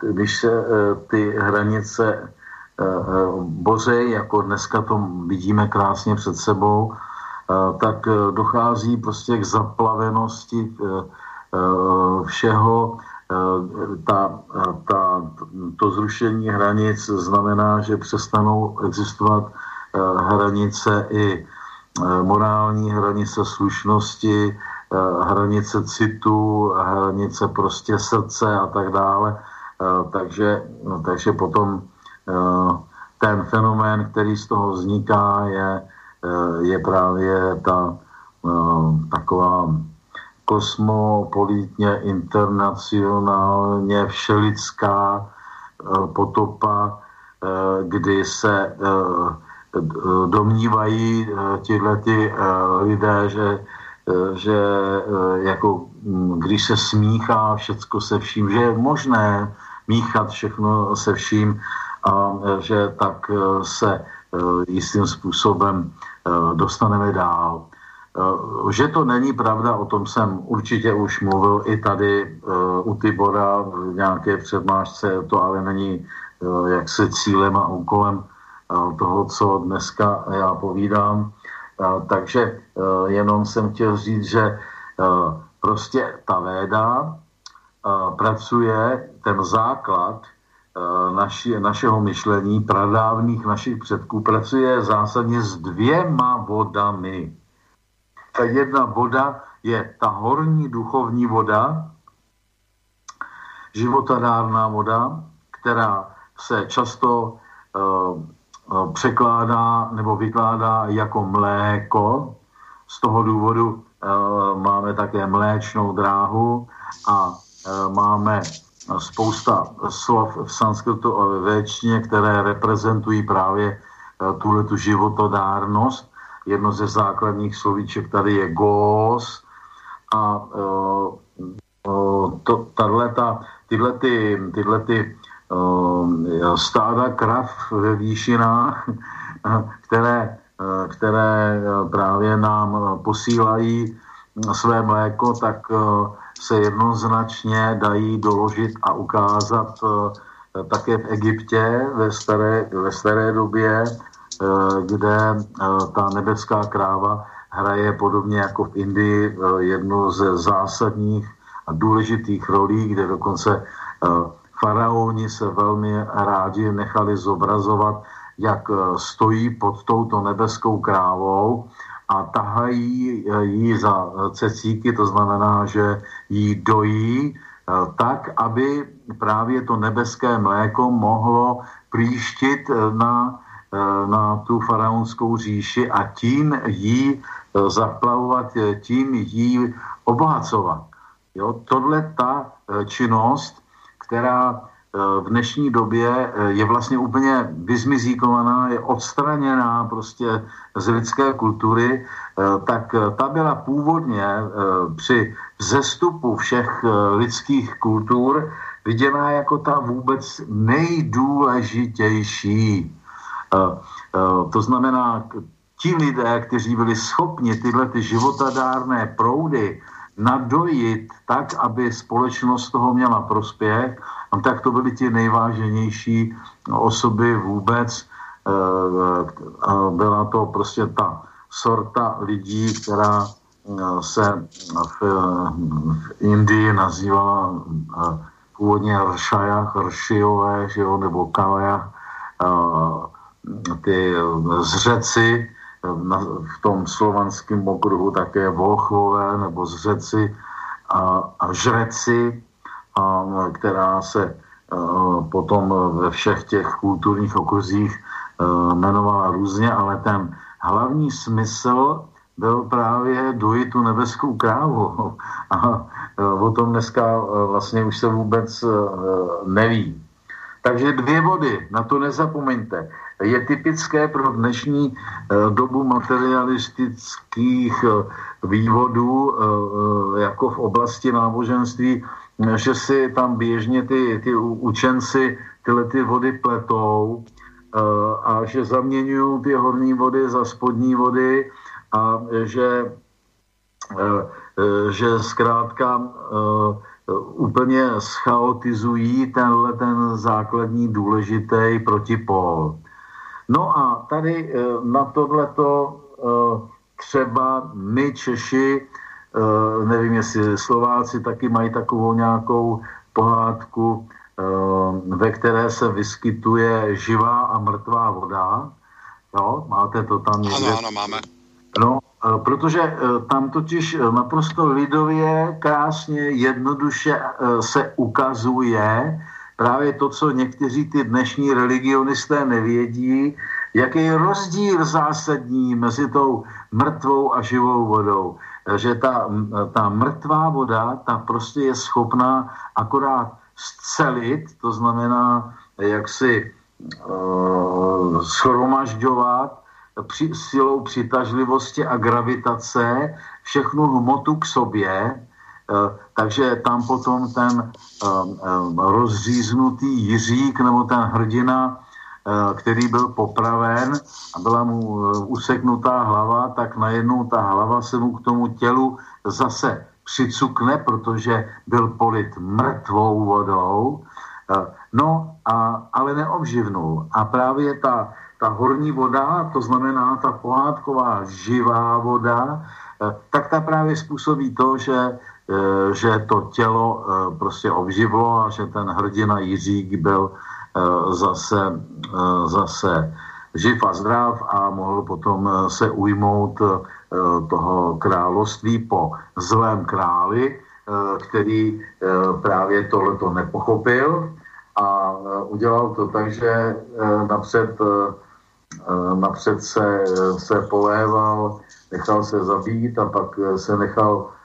B: když se ty hranice bořej, jako dneska to vidíme krásně před sebou, tak dochází prostě k zaplavenosti všeho Eh, ta, ta, to zrušení hranic znamená, že přestanou existovat eh, hranice i eh, morální hranice slušnosti, hranice citu, hranice prostě srdce a tak dále. Takže, no, takže potom ten fenomén, který z toho vzniká, je, je právě ta taková kosmopolitně, internacionálně, všelidská eh, potopa, eh, kdy se eh, domnívají tyhle ty lidé, že, že jako hm, když se smíchá všecko se vším, že je možné míchat všechno se vším a že tak se jistým způsobem dostaneme dál. Že to není pravda, o tom jsem určitě už mluvil i tady u Tibora v nějaké přednášce, to ale není jaksi cílem a úkolem toho, co dneska já povídám. Takže jenom jsem chtěl říct, že prostě ta véda pracuje, ten základ naši, našeho myšlení, pradávných našich předků, pracuje zásadně s dvěma vodami ta jedna voda je ta horní duchovní voda, životadárná voda, která se často uh, překládá nebo vykládá jako mléko. Z toho důvodu uh, máme také mléčnou dráhu a uh, máme spousta slov v sanskritu a ve většině, které reprezentují právě tuhle tu životodárnost. Jedno ze základních slovíček tady je gos a uh, uh, to, tato, tyhle, ty, tyhle ty, stáda krav ve výšinách, které, které právě nám posílají své mléko, tak se jednoznačně dají doložit a ukázat uh, také v Egyptě ve staré, ve staré době Eh, kde eh, ta nebeská kráva hraje podobně jako v Indii eh, jednu ze zásadních a důležitých rolí, kde dokonce faraoni se velmi rádi nechali zobrazovat, jak stojí pod touto nebeskou krávou a tahají ji za cecíky, to znamená, že ji dojí tak, aby právě to nebeské mléko mohlo příštit na Eh, na tu faraonskou říši a tím jí eh, zaplavovat, eh, tím jí obohacovat. Jo, tohle ta činnost, která v dnešní době je vlastně úplně vyzmizíkovaná, je odstraněná prostě z lidské kultury, tak ta byla původně při vzestupu všech lidských kultur viděná jako ta vůbec nejdůležitější. To znamená, ti lidé, kteří byli schopni tyhle ty životadárné proudy nadojit tak, aby společnost toho měla prospěch, tak to byly ti nejváženější osoby vůbec, byla to prostě ta sorta lidí, která se v, v Indii nazývala původně Ršaja, Ršiové, že jo, nebo Kavaja, ty zřeci, v tom slovanském okruhu také Volchové nebo zřeci a, a žreci, a, která se potom ve všech těch kulturních okruzích jmenovala různě, ale ten hlavní smysl byl právě dojít tu nebeskou krávu. A o tom dneska vlastně už se vůbec neví. Takže dvě body, na to nezapomeňte. Je typické pro dnešní dobu materialistických vývodů, jako v oblasti náboženství, že si tam běžně ty, ty učenci tyhle ty vody pletou a že zaměňují ty horní vody za spodní vody a že, že zkrátka úplně schaotizují tenhle ten základní důležitý protipol. No a tady na tohleto třeba my Češi, nevím jestli Slováci taky mají takovou nějakou pohádku, ve které se vyskytuje živá a mrtvá voda. Jo, máte to tam
C: někde? Ano, ano, máme.
B: No, protože tam totiž naprosto lidově, krásně, jednoduše se ukazuje právě to, co někteří ty dnešní religionisté nevědí, jaký je rozdíl zásadní mezi tou mrtvou a živou vodou. Že ta, ta mrtvá voda, ta prostě je schopná akorát scelit, to znamená jak si uh, schromažďovat při, silou přitažlivosti a gravitace všechnu hmotu k sobě, takže tam potom ten uh, uh, rozříznutý Jiřík nebo ten hrdina, uh, který byl popraven a byla mu uh, useknutá hlava, tak najednou ta hlava se mu k tomu tělu zase přicukne, protože byl polit mrtvou vodou, eh, no a, ale neobživnul. A právě ta, ta horní voda, to znamená ta pohádková živá voda, eh, tak ta právě způsobí to, že, eh, že to tělo prostě obživlo a že ten hrdina Jiřík byl zase, zase živ a zdrav a mohl potom se ujmout Eh, toho království po zlém králi, eh, který eh, právě tohleto nepochopil a udělal to tak, že napřed, napřed se, se poléval, nechal se zabít a pak se nechal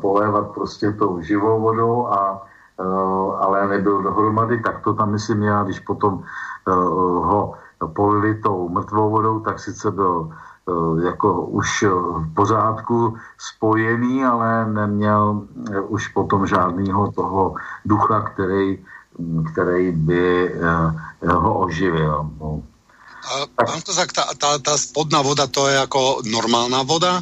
B: polévat prostě tou živou vodou, a, ale nebyl dohromady, tak to tam myslím já, když potom ho polili tou mrtvou vodou, tak sice byl Eh, jako už v pořádku spojený, ale neměl eh, už potom žádného toho ducha, který, který by eh, ho oživil. No.
C: A, pán Kozak, tá, tá, tá spodná voda, to je jako normálna voda?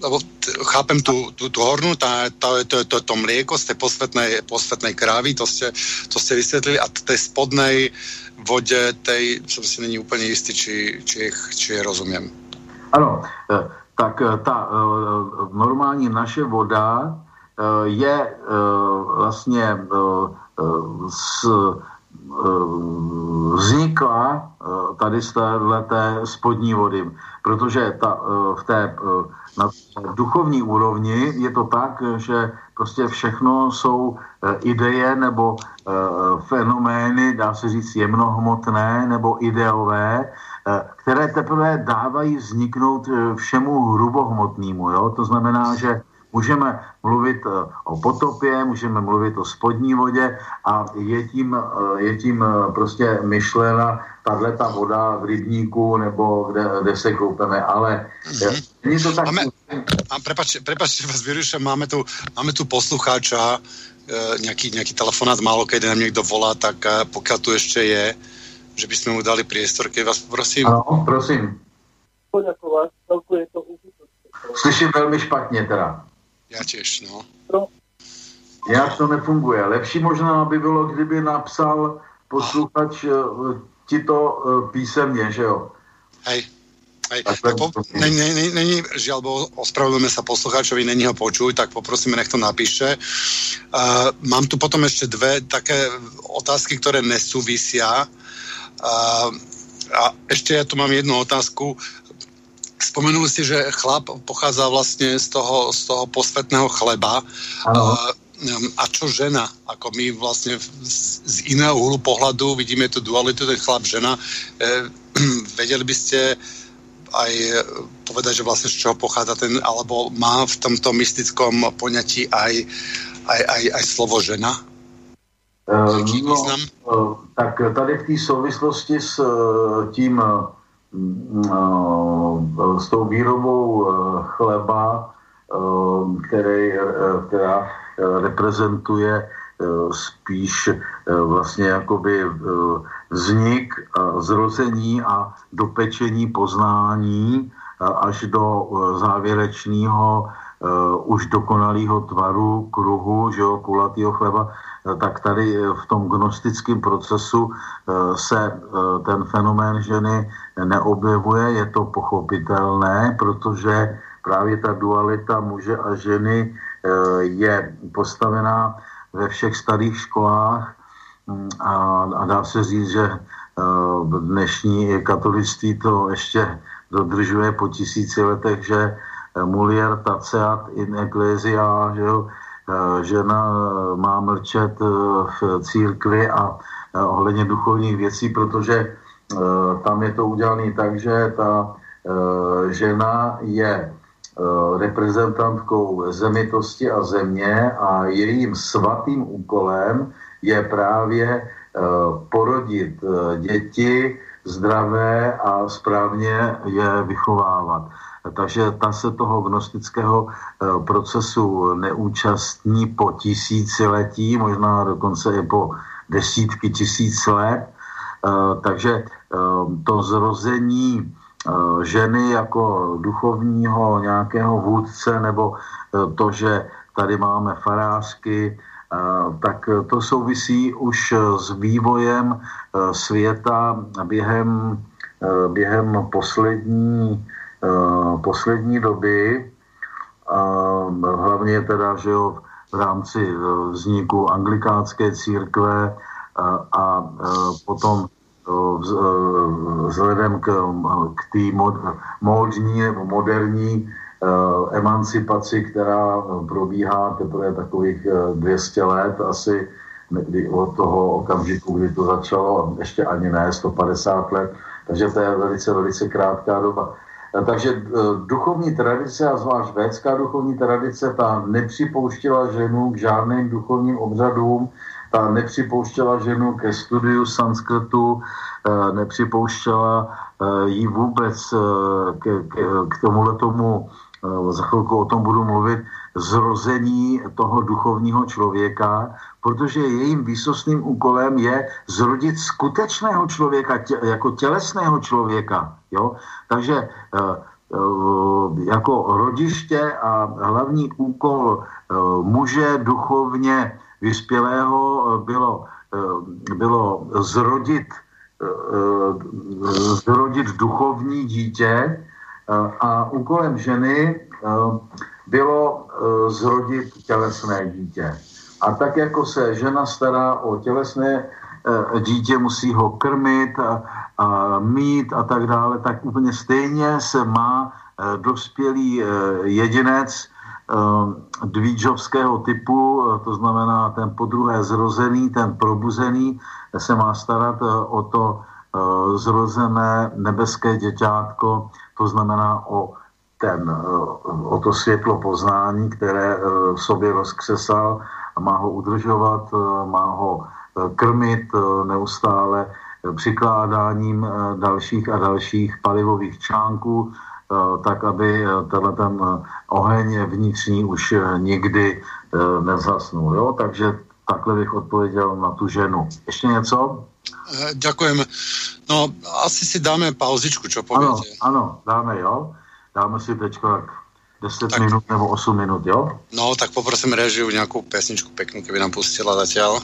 C: Lebo chápem tu, tu, tu hornú, tá, tá, to, to, to mlieko z tej posvetnej, posvetnej krávy, to ste, to ste vysvetlili, a tej spodnej vodě, tej jsem si není úplně jistý, či, či, či je rozumím.
B: Ano, eh, tak eh, ta eh, normální naše voda je vlastně s, vznikla tady z této spodní vody, protože ta, v té na duchovní úrovni je to tak, že prostě všechno jsou ideje nebo Eh, fenomény, dá se říct, jemnohmotné nebo ideové, eh, které teprve dávají vzniknout eh, všemu hrubohmotnému. Jo? To znamená, že můžeme mluvit o potopě, můžeme mluvit o spodní vodě a je tím, je tím prostě myšlena tahle ta voda v rybníku nebo kde, kde se koupeme, ale mm-hmm. Není to tak...
C: Máme, a prepačte, prepačte vás, vyruším, máme tu, máme tu poslucháča, E, nejaký, nejaký telefonát málo kedy nám niekto volá, tak e, pokiaľ tu ešte je, že by sme mu dali priestor, keď vás poprosím.
B: Ano, prosím. Slyším velmi špatně teda.
C: Já těž, no.
B: Jak to nefunguje? Lepší možná by bylo, kdyby napsal posluchač e, ti to uh, písemně, že jo.
A: Hej. Hej, tak po, není, není, není, žiaľ, bo ospravedlňujeme sa poslucháčovi, není ho počuť, tak poprosíme, nech to napíše. Uh, mám tu potom ešte dve také otázky, ktoré nesúvisia. Uh, a ešte ja tu mám jednu otázku. Spomenuli ste, že chlap pochádza vlastne z toho, z toho posvetného chleba. Uh, a čo žena? Ako my vlastne z iného uhlu pohľadu vidíme tu dualitu, ten chlap, žena. Uh, vedeli by ste aj e, povedať, že vlastne z čoho pochádza ten, alebo má v tomto mystickom poňatí aj, aj, aj, aj slovo žena?
B: Uh, no, uh, tak tady v té souvislosti s tím, uh, s tou výrobou chleba, který, která reprezentuje spíš vlastně jakoby vznik, zrození a dopečení poznání až do e, závěrečného už dokonalého tvaru, kruhu, že jo, kulatýho chleba, tak tady v tom gnostickém procesu se ten fenomén ženy neobjevuje, je to pochopitelné, protože právě ta dualita muže a ženy je postavená ve všech starých školách a, a dá se říct, že uh, dnešní katolictví to ještě dodržuje po tisíci letech, že eh, mulier taceat in ecclesia, že uh, žena má mlčet v církvi a ohledně duchovních věcí, protože tam je to udělané tak, že ta žena je reprezentantkou zemitosti a země a jejím svatým úkolem je právě eh, porodit eh, děti zdravé a správně je vychovávat. Takže ta se toho gnostického eh, procesu neúčastní po tisíciletí, možná dokonce i po desítky tisíc let. Takže to zrození ženy jako duchovního nějakého vůdce nebo to, že tady máme farářky, tak to souvisí už s vývojem světa během, během poslední, poslední doby. Hlavně teda, že jo, v rámci vzniku anglikánské církve a potom vzhledem k, k té nebo moderní Eh, emancipaci, která eh, probíhá teprve takových 200 eh, let asi kdy od toho okamžiku, kdy to začalo, ještě ani ne, 150 let, takže to je velice, velice krátká doba. Takže duchovní tradice, a zvlášť védská duchovní tradice, ta nepřipouštěla ženu k žádným duchovním obřadům, ta nepřipouštěla ženu ke studiu sanskritu, nepřipouštěla jí vůbec k, k, k tomuhle tomu Eh, za chvilku o tom budu mluvit, zrození toho duchovního člověka, protože jejím výsostným úkolem je zrodit skutečného člověka, tě, jako tělesného člověka. Jo? Takže e, e, jako rodiště a hlavní úkol muže duchovně vyspělého bylo, bylo zrodit, zrodit duchovní dítě, a úkolem ženy bylo zrodit tělesné dítě. A tak jako se žena stará o tělesné dítě, musí ho krmit a, a mít a tak dále, tak úplně stejně se má dospělý jedinec dvídžovského typu, to znamená ten podruhé zrozený, ten probuzený, se má starat o to zrozené nebeské děťátko, to znamená o, ten, o to světlo poznání, které e, v sobě rozkřesal a má ho udržovat, e, má ho krmit neustále přikládáním dalších a dalších palivových článků, tak aby tenhle ten oheň vnitřní už nikdy nezasnul. Jo? Takže takhle bych odpověděl na tu ženu. Ještě něco?
A: Ďakujem. No, asi si dáme pauzičku, čo poviete?
B: Ano, ano, dáme, jo. Dáme si teď tak 10 tak, minut nebo 8 minut, jo?
A: No, tak poprosím režiu nějakou pesničku peknú, keby nám pustila zatiaľ.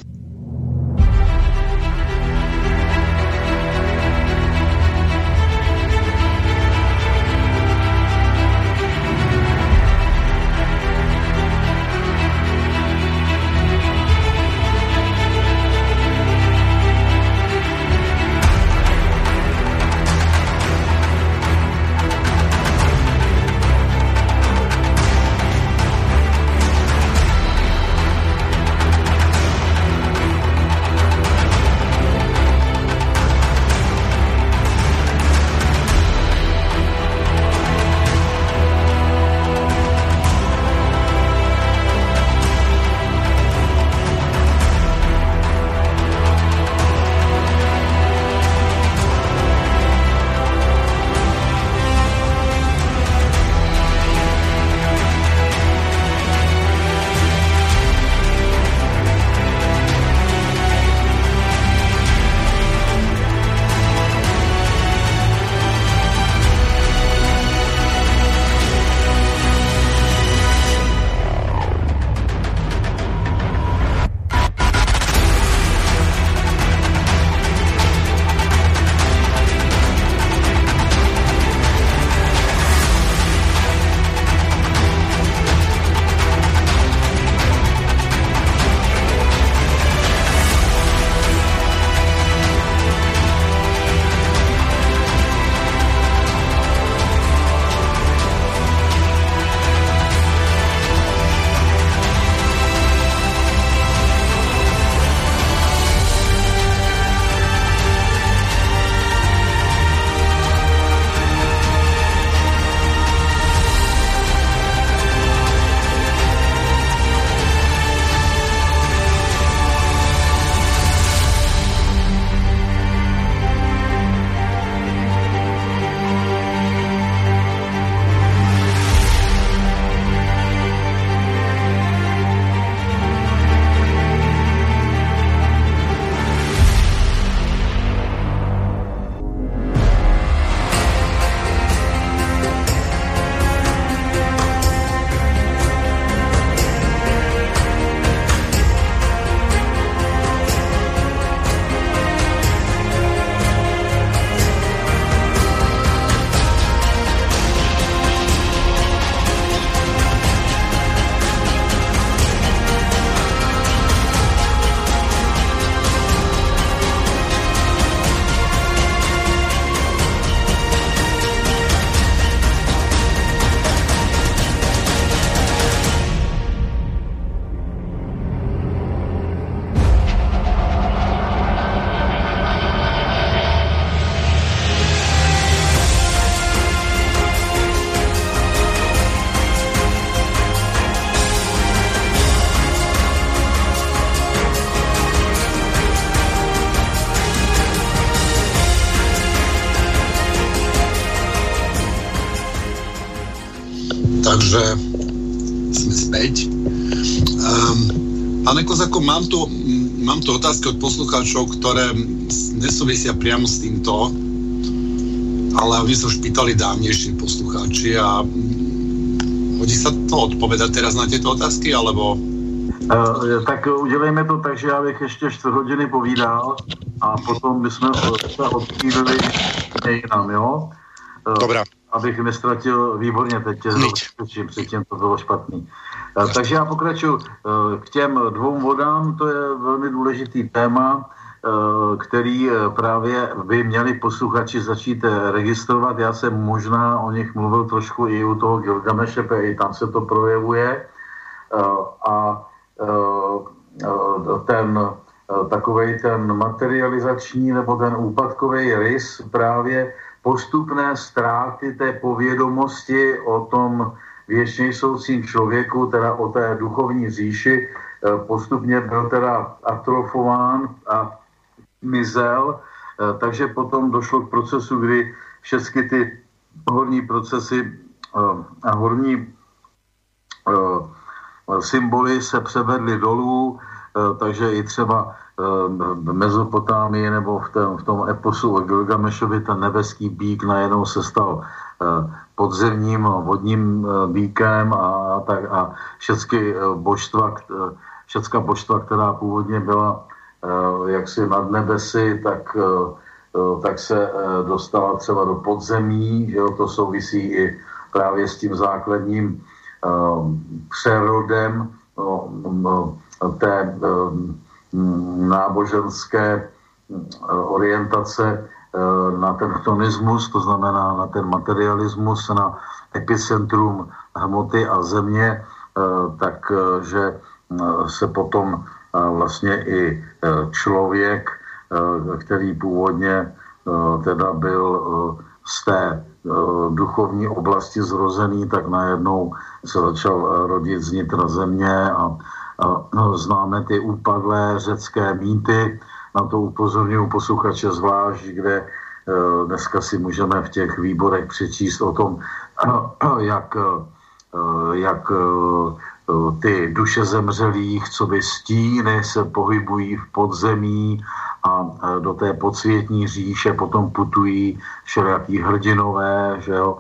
A: Pane Kozako, mám tu, mám tu otázky od poslucháčov, ktoré nesúvisia priamo s týmto, ale oni sa už pýtali dávnejší poslucháči a hodí sa to odpovedať teraz na tieto otázky, alebo
B: Uh, tak udělejme to tak, že já bych ještě čtvrt hodiny povídal a potom bychom se odkývili jinam, jo?
A: Uh, Dobrá.
B: Abych nestratil výborně teď, předtím, předtím to bylo špatný. Takže já pokračuji k těm dvou vodám, to je velmi důležitý téma, který právě by měli posluchači začít registrovat. Já jsem možná o nich mluvil trošku i u toho Gilgameše, i tam se to projevuje. A Eh, eh, ten eh, takový ten materializační nebo ten úpadkový rys právě postupné ztráty té povědomosti o tom věčně soucím člověku, teda o té duchovní říši, postupně byl teda atrofován a mizel, takže potom došlo k procesu, kdy všechny ty horní procesy a horní symboly se převedly dolů, eh, takže i třeba eh, v Mezopotámii nebo v, tom, v tom eposu o Gilgamešovi ten nebeský bík najednou se stal eh, podzemním vodním bíkem a, tak, a všechny božstva, všecka božstva, která původně byla jaksi nad nebesy, tak, tak se dostala třeba do podzemí, že jo, to souvisí i právě s tím základním přerodem no, té um, náboženské orientace na ten chtonismus, to znamená na ten materialismus, na epicentrum hmoty a země, uh, takže se potom vlastně i člověk, který původně teda byl z té duchovní oblasti zrozený, tak najednou se začal eh, rodit z nitra země a, a no, známe ty úpadlé řecké mýty, na to upozorňuji posluchače zvlášť, kde eh, dneska si můžeme v těch výborech přečíst o tom, jak, eh, jak ty duše zemřelých, co by stíny se pohybují v podzemí a do té podsvětní říše potom putují všelijaký hrdinové, že jo,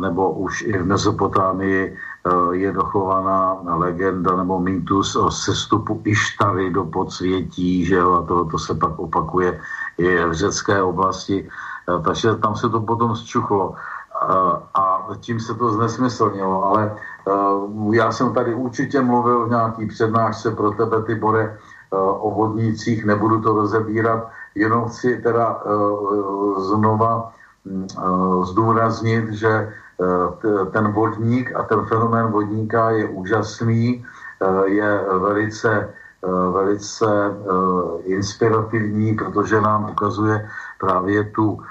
B: nebo už i v Mezopotámii je dochovaná legenda nebo mýtus o sestupu Ištary do podsvětí, že jo, a to, to se pak opakuje i v řecké oblasti, takže tam se to potom zčuchlo. A tím se to znesmyslnilo, ale já jsem tady určitě mluvil v nějaký přednášce pro tebe, Tibore, o vodnících, nebudu to rozebírat, jenom chci teda znova Eh, zdůraznit, že eh, ten vodník a ten fenomén vodníka je úžasný, eh, je velice, velice inspirativní, protože nám ukazuje právě tu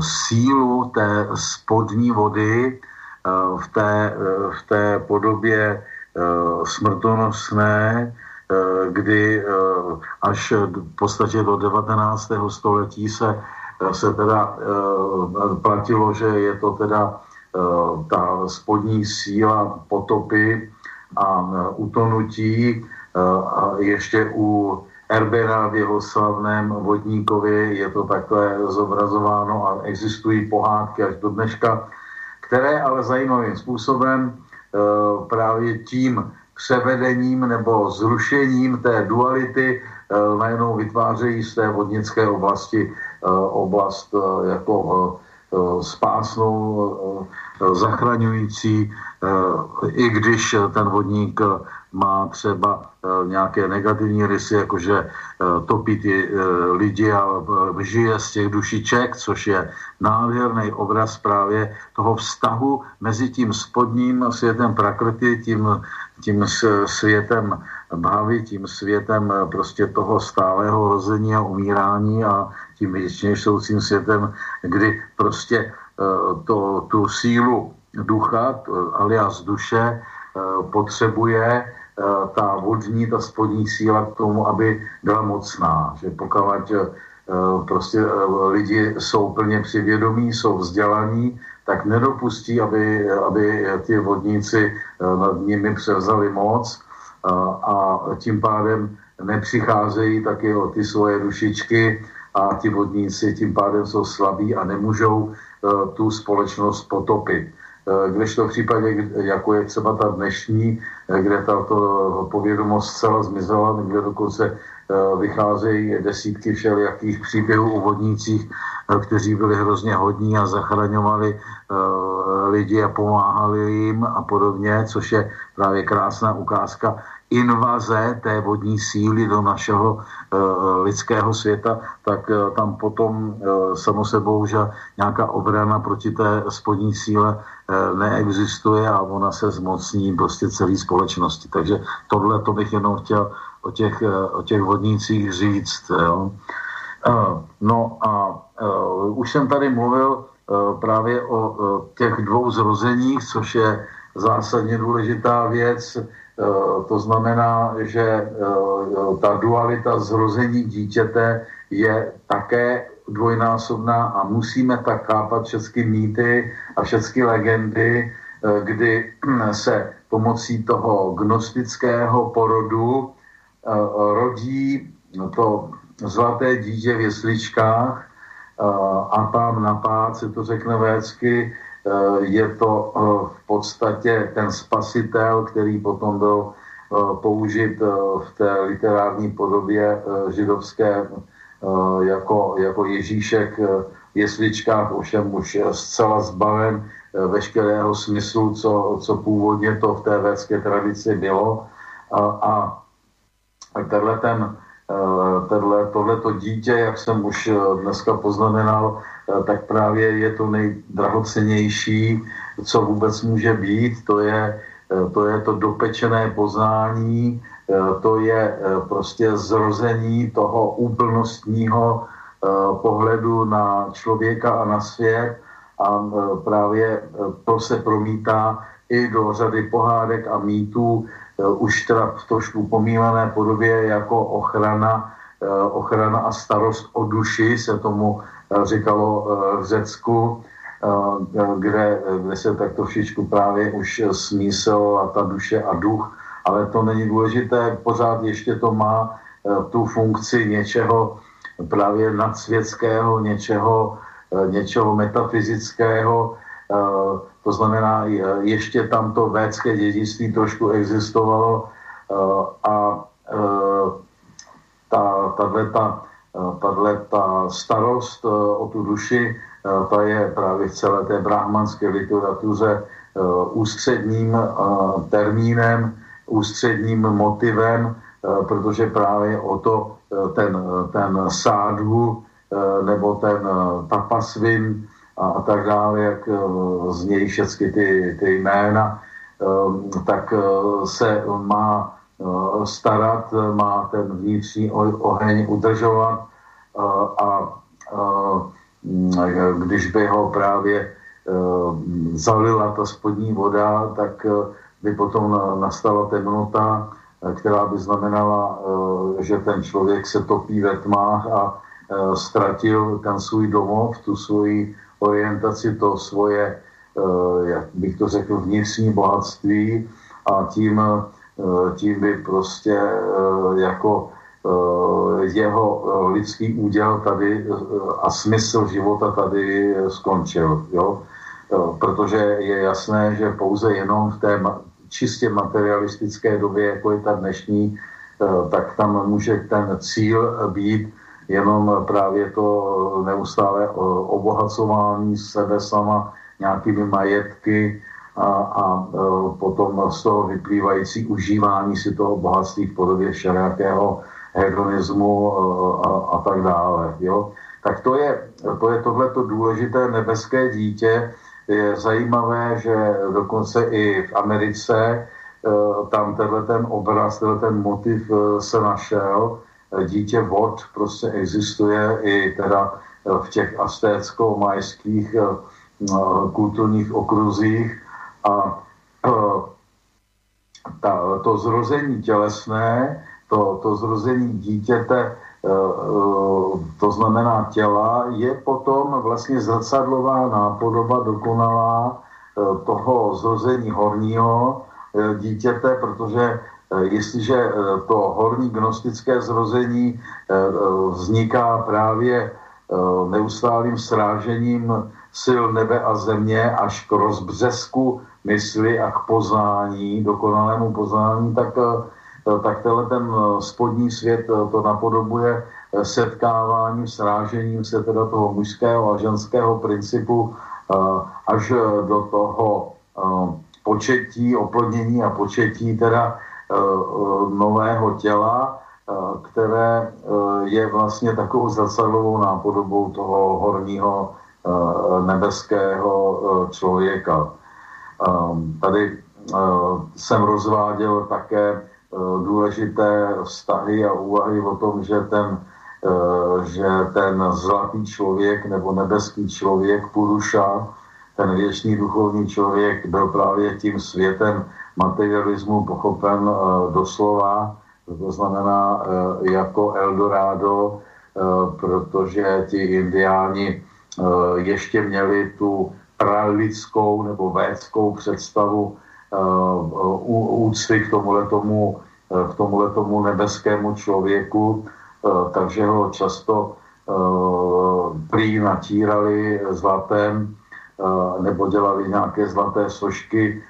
B: sílu té spodní vody v té, v té podobě smrtonosné, kdy až v podstatě do 19. století se se teda eh, platilo, že je to teda eh, ta spodní síla potopy a eh, utonutí a ještě u Erbera v jeho slavném vodníkovi je to takhle zobrazováno a existují pohádky až do dneška, které ale zajímavým způsobem právě tím převedením nebo zrušením té duality najednou vytvářejí z té vodnické oblasti Eh, oblast eh, jako eh, spásnou, zachraňující, i když ten vodník má třeba nějaké negativní rysy, jakože topí ty lidi a žije z těch dušiček, což je nádherný obraz právě toho vztahu mezi tím spodním světem prakrty, tím, tím světem bávy, tím světem prostě toho stálého rození a umírání a tím věčnějšoucím světem, kdy prostě eh, to, tu sílu ducha, alias duše, eh, potřebuje eh, ta vodní, ta spodní síla k tomu, aby byla mocná. Že pokud prostě lidi jsou plně přivědomí, jsou vzdělaní, tak nedopustí, aby, aby ti vodníci nad nimi převzali moc a tím pádem nepřicházejí taky o ty svoje dušičky a ti vodníci tím pádem jsou slabí a nemůžou tu společnost potopit. Kdežto v případě, jako je třeba ta dnešní, kde tato povědomost zcela zmizela, kde dokonce Eh, vycházejí desítky všelijakých příběhů o vodnících, eh, kteří byli hrozně hodní a zachraňovali eh, lidi a pomáhali jim a podobně, což je právě krásná ukázka invaze té vodní síly do našeho lidského světa, tak tam potom samo sebou, že nějaká obrana proti té spodní síle neexistuje a ona se zmocní prostě celé společnosti. Takže tohle to bych jenom chtěl o těch, eh, o těch vodnících říct. Jo. Eh, no a už jsem tady mluvil právě o těch dvou zrozeních, což je zásadně důležitá věc. To znamená, že ta dualita zrození dítěte je také dvojnásobná a musíme tak chápat všechny mýty a všechny legendy, kdy se pomocí toho gnostického porodu rodí to zlaté dítě v jesličkách a tam na pád se to řekne vécky, je to v podstatě ten spasitel, který potom byl použit v té literární podobě židovské jako, jako Ježíšek jesličkách, ovšem už zcela zbaven veškerého smyslu, co, co původně to v té védské tradici bylo. A, a tenhle ten, eh, tenhle, tohleto dítě, jak jsem už eh, dneska poznamenal, eh, tak právě je to nejdrahocenější, co vůbec může být. To je to, je to dopečené poznání, to je prostě zrození toho úplnostního pohledu na člověka a na svět a právě to se promítá i do řady pohádek a mýtů, už teda v trošku pomílené podobě jako ochrana, eh, ochrana a starost o duši, se tomu eh, říkalo v Řecku, kde, kde se tak trošičku právě už smysl a ta duše a duch, ale to není důležité, pořád ještě to má tu funkci něčeho právě nadsvětského, něčeho, něčeho metafyzického, to znamená, ještě tam to védské dědictví trošku existovalo eh, a eh, ta, tato, eh, ta starost o tu duši, ta je právě v celé té brahmanské literatuře ústředním termínem, ústředním motivem, protože právě o to ten, ten sádu nebo ten tapasvin a, tak dále, jak eh, znějí všechny ty, ty jména, ehm, tak eh, se má eh, starat, má ten vnitřní oheň udržovat a když by ho právě zalila ta spodní voda, tak by potom nastala temnota, která by znamenala, že ten člověk se topí ve tmách a ztratil ten svůj domov, tu svoji orientaci, to svoje, eh, jak bych to řekl, vnitřní bohatství a tím, eh, tím by prostě eh, jako jeho lidský úděl tady a smysl života tady skončil. Jo? Protože je jasné, že pouze jenom v té čistě materialistické době, jako je ta dnešní, tak tam může ten cíl být jenom právě to neustále obohacování sebe sama nějakými majetky a, a e, potom z toho vyplývající užívání si toho bohatství v podobě všelijakého hedonismu e, a, a tak dále. Jo? Tak to je, to je tohleto důležité nebeské dítě. Je zajímavé, že dokonce i v Americe tam tenhle ten obraz, tenhle ten motiv se našel dítě vod prostě existuje i teda v těch astécko-majských eh, kulturních okruzích a eh, ta, to zrození tělesné, to, to zrození dítěte to znamená těla, je potom vlastně zrcadlová nápodoba dokonalá toho zrození horního dítěte, protože jestliže to horní gnostické zrození vzniká právě neustálým srážením sil nebe a země až k rozbřesku mysli a k poznání, dokonalému poznání, tak, eh, tak tenhle ten eh, spodní svět eh, to napodobuje setkáváním, srážením se teda toho mužského a ženského principu až do toho početí, oplodnění a početí teda nového těla, které je vlastně takovou zrcadlovou nápodobou toho horního nebeského člověka. Ehm, tady jsem rozváděl také důležité vztahy a úvahy o tom, že ten, že ten zlatý člověk nebo nebeský člověk Puruša, ten věčný duchovní člověk byl právě tím světem materialismu pochopen doslova, to znamená jako Eldorado, protože ti indiáni ještě měli tu pralidskou nebo védskou představu úcty k tomuhle tomu, uh, k tomuhle tomu nebeskému člověku, takže ho často prý natírali zlatem nebo dělali nějaké zlaté sošky,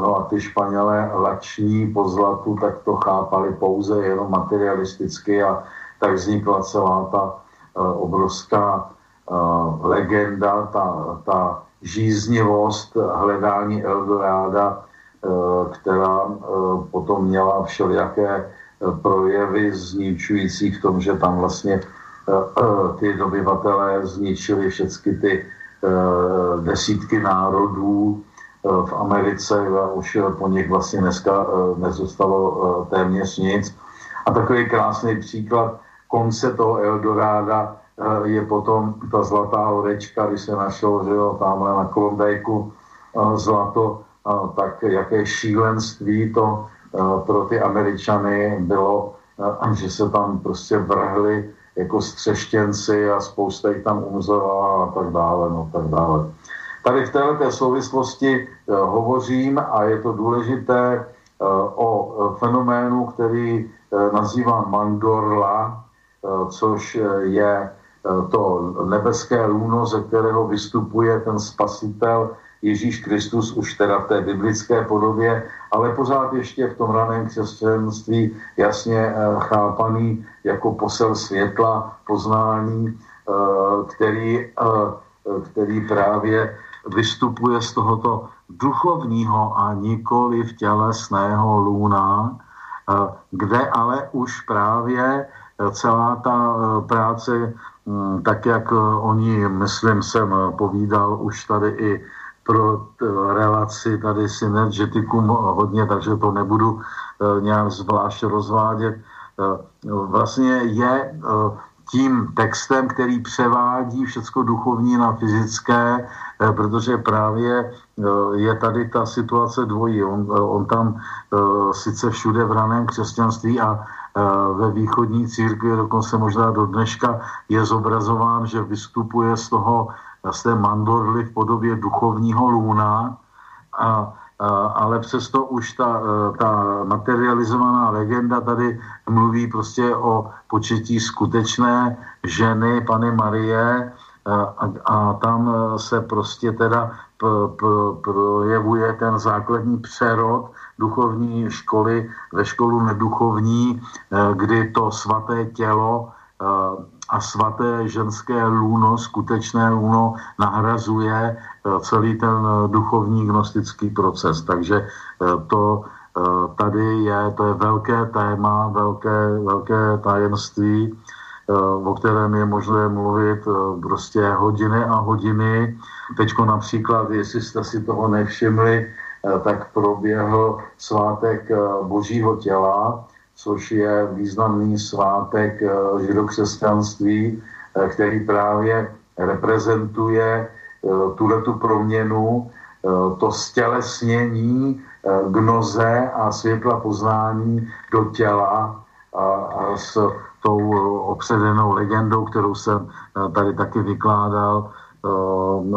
B: no a ty Španělé lační po zlatu, tak to chápali pouze jenom materialisticky a tak vznikla celá ta obrovská legenda, ta, ta žíznivost hledání Eldoráda, eh, která eh, potom měla všelijaké eh, projevy zničující v tom, že tam vlastně ty dobyvatelé zničili všechny ty desítky národů v Americe a už po nich vlastně dneska nezůstalo téměř nic. A takový krásný příklad konce toho Eldoráda Eh, je potom ta zlatá horečka, když se našel, že jo, tamhle na eh, zlato, eh, tak jaké šílenství to pro ty Američany bylo, že se tam prostě vrhli jako střeštěnci a spousta jich tam umřela a tak dále, no tak dále. Tady v této souvislosti hovořím a je to důležité o fenoménu, který nazývám Mandorla, což je Eh, to nebeské lůno, ze kterého vystupuje ten spasitel Ježíš Kristus už teda v té biblické podobě, ale pořád ještě v tom raném křesťanství jasně eh, chápaný jako posel světla, poznání, eh, který, který právě vystupuje z tohoto duchovního a nikoli v tělesného lůna, kde ale už právě celá ta práce Mm, tak jak eh, oni, myslím, jsem eh, povídal už tady i pro eh, relaci tady synergetikum hodně, takže to nebudu nějak zvlášť rozvádět. Vlastně je tím textem, který převádí všecko duchovní na fyzické, protože právě je tady ta situace dvojí. On, on tam sice všude v raném křesťanství a ve východní církvi, dokonce možná do dneška je zobrazován, že vystupuje z toho, z té mandorly v podobě duchovního lůna, a, ale přesto už ta, ta materializovaná legenda tady mluví prostě o početí skutečné ženy, Pany Marie, a, a tam se prostě teda projevuje ten základní přerod duchovní školy ve školu neduchovní, kdy to svaté tělo a svaté ženské lůno, skutečné lůno, nahrazuje celý ten duchovní gnostický proces. Takže to tady je, to je velké téma, velké, velké tajemství, o kterém je možné mluvit prostě hodiny a hodiny. Teďko například, jestli jste si toho nevšimli, Eh, tak proběhl svátek eh, Božího těla, což je významný svátek eh, židokřesťanství, který právě reprezentuje tuhletu proměnu, to stělesnění gnoze a světla poznání do těla a, a z tou opředenou legendou, kterou jsem tady taky vykládal,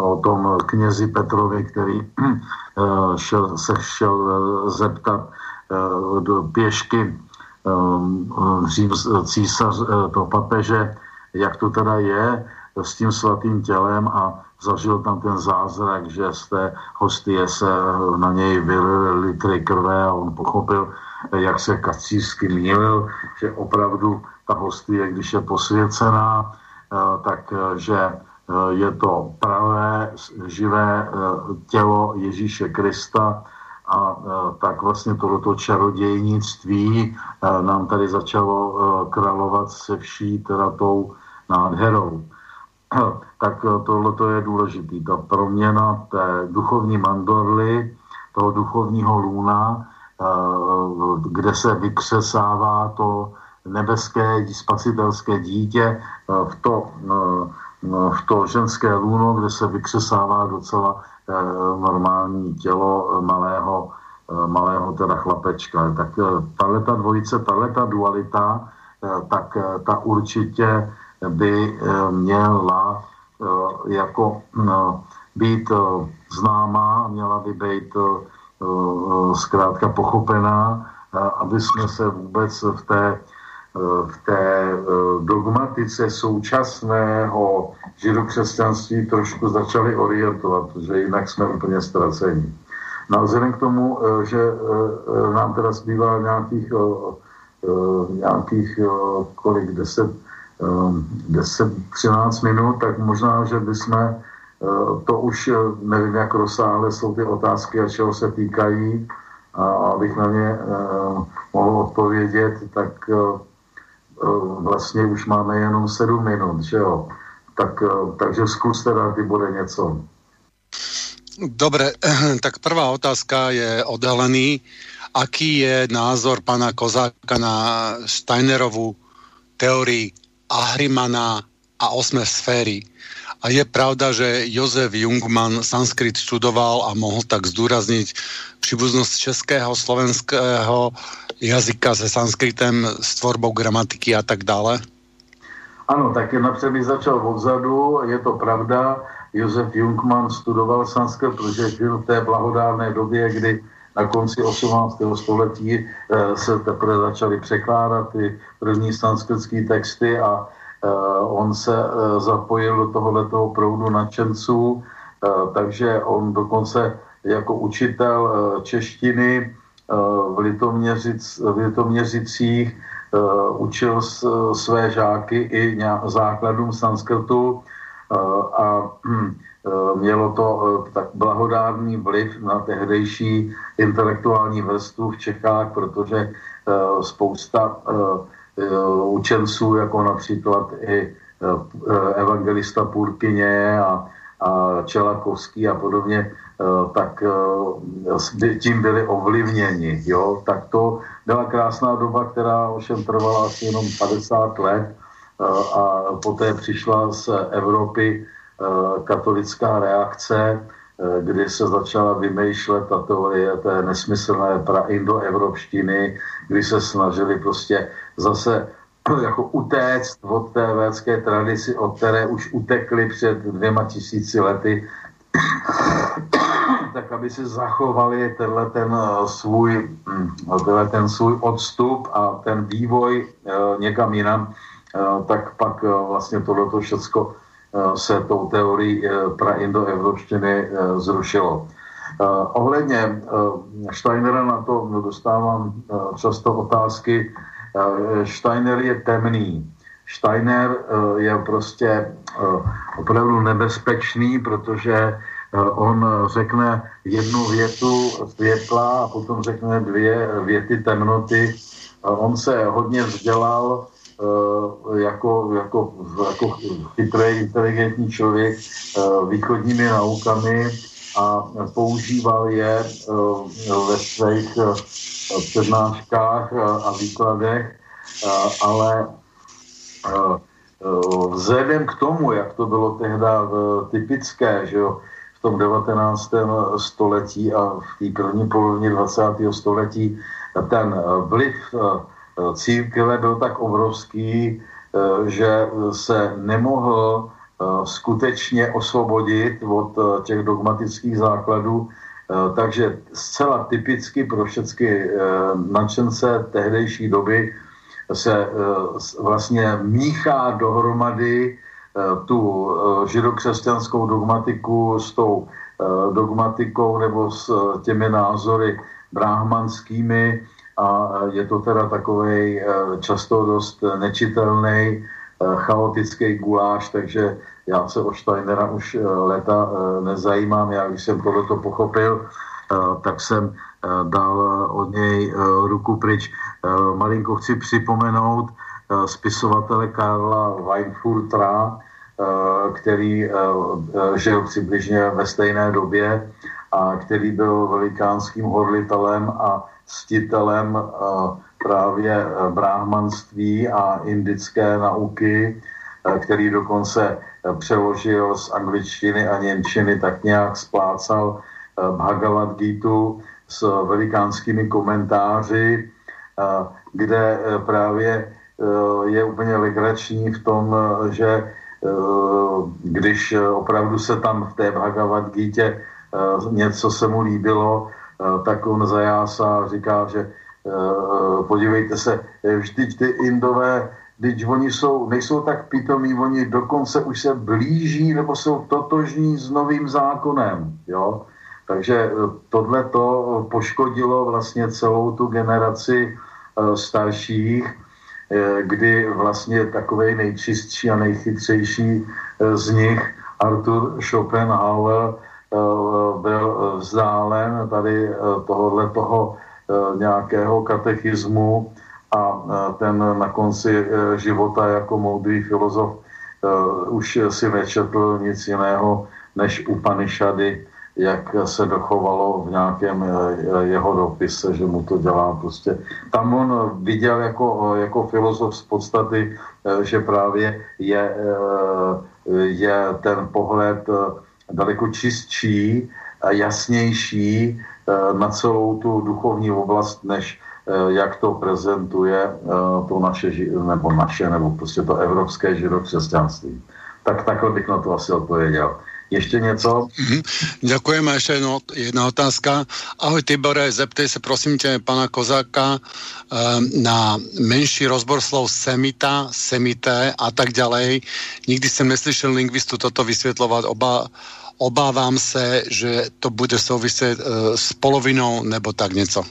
B: o tom knězi Petrovi, který šel, se šel zeptat do pěšky císař, to papeže, jak to teda je s tím svatým tělem a zažil tam ten zázrak, že z té hostie se na něj vylily litry krve a on pochopil, jak se kacířsky mýlil, že opravdu ta hostie, když je posvěcená, eh, tak eh, eh, je to pravé, živé tělo Ježíše Krista a tak vlastně tohleto čarodějnictví nám tady začalo královat se vší teda tou nádherou. Tak tohle je důležité. Ta proměna té duchovní mandorly, toho duchovního lůna, kde se vykřesává to nebeské spasitelské dítě v to, v to ženské lůno, kde se vykřesává docela normální tělo malého, malého teda chlapečka. Tak tahle ta dvojice, tahle ta dualita, tak ta určitě by měla jako být známá, měla by být Eh, zkrátka pochopená, aby jsme se vůbec v té, eh, v té eh, dogmatice současného židokřesťanství trošku začali orientovat, protože jinak jsme úplně ztraceni. No vzhledem k tomu, že nám teda zbývá nějakých, nějakých kolik, 10, 10, 13 minut, tak možná, že bychom Eh, to už eh, nevím, jak rozsáhle jsou ty otázky a čeho se týkají. A abych na ně uh, mohl odpovědět, tak vlastně už máme jenom sedm minut, že jo? Tak, takže zkus teda, ty bude něco.
A: Dobre, tak prvá otázka je odhalený. Aký je názor pana Kozáka na Steinerovú teórii Ahrimana a osme sféry? A je pravda, že Jozef Jungmann sanskrit študoval a mohl tak zdůraznit příbuznost českého, slovenského jazyka se sanskritem, s tvorbou gramatiky a tak dále?
B: Ano, tak napřed bych začal odzadu. Je to pravda. Josef Jungmann studoval sanskrit, protože žil v té blahodárné době, kdy na konci 18. století eh, se teprve začaly překládat ty první sanskritské texty a Eh, on se eh, zapojil do tohoto proudu nadšenců, takže on dokonce jako učitel češtiny v, Litoměřic, v Litoměřicích učil své žáky i základům sanskrtu a hm, mělo to tak blahodárný vliv na tehdejší intelektuální vrstvu v Čechách, protože spousta Eh, učenců, jako například i eh, evangelista Purkyně a, a Čelakovský a podobně, eh, tak tím byli ovlivněni. Jo? Tak to byla krásná doba, která ovšem trvala asi jenom 50 let a poté přišla z Evropy katolická reakce, Eh, kdy se začala vymýšlet ta teorie té nesmyslné praindoevropštiny, kdy se snažili prostě zase jako utéct od té védské tradici, od které už utekli před dvěma tisíci lety, tak aby si zachovali tenhle ten eh, svůj, hm, tenhle ten svůj odstup a ten vývoj eh, někam jinam, tak pak vlastně tohleto všecko Eh, se tou teorií eh, praindoevropštiny eh, zrušilo. Ohledně Steinera na to dostávám často otázky. Steiner je temný. Steiner je prostě opravdu nebezpečný, protože on řekne jednu větu světla a potom řekne dvě věty temnoty. On se hodně vzdělal, Eh, jako, jako, jako chytrý, inteligentní člověk eh, východními naukami a používal je eh, ve svých přednáškách a výkladech, ale vzhledem k tomu, jak to bylo tehdy typické, že jo, v tom 19. století a v té první polovině 20. století, ten vliv církve byl tak obrovský, že se nemohl skutečně osvobodit od těch dogmatických základů, takže zcela typicky pro všechny nadšence tehdejší doby se vlastně míchá dohromady tu židokřesťanskou dogmatiku s tou dogmatikou nebo s těmi názory brahmanskými a je to teda takový eh, často dost nečitelný, eh, chaotický guláš, takže já se o Steinera už eh, leta nezajímám. Já když jsem tohleto pochopil, tak jsem dal od něj ruku pryč. Malinko chci připomenout spisovatele Karla Weinfurtra, který žil přibližně ve stejné době a který byl velikánským horlitelem a ctitelem eh, právě eh, bráhmanství a indické nauky, eh, který dokonce přeložil z angličtiny a němčiny, tak nějak splácal Bhagavad Gita s velikánskými komentáři, kde právě je úplně legrační v tom, že když opravdu se tam v té Bhagavad Gita něco se mu líbilo, tak on zajásá a říká, že eh, podívejte se, eh, vždyť ty Indové, když oni jsou, nejsou tak pitomí, oni dokonce už se blíží nebo jsou totožní s novým zákonem, jo. Takže tohle to poškodilo vlastně celou tu generaci starších, kdy vlastně takový nejčistší a nejchytřejší z nich, Arthur Schopenhauer, byl vzdálen tady eh, tohohle toho eh, nějakého katechismu a ten na konci života jako moudrý filozof už si nečetl nic jiného než Upanishady, jak se dochovalo v nějakém jeho dopise, že mu to dělá prostě. Tam on viděl jako, jako filozof z podstaty, že právě je, je ten pohled daleko čistší, jasnější eh, na celou tu duchovní oblast, než eh, jak to prezentuje eh, to naše, nebo naše, nebo prostě to evropské židokřesťanství. Tak takhle bych na to asi odpověděl. Ještě něco?
A: Děkujeme. Ještě jedno, jedna otázka. Ahoj Tibore, zeptej se prosím tě pana Kozáka na menší rozbor slov semita, semité a tak ďalej. Nikdy jsem neslyšel lingvistu toto vysvětlovat. Oba obávám se, že to bude souviset uh, s polovinou nebo tak něco.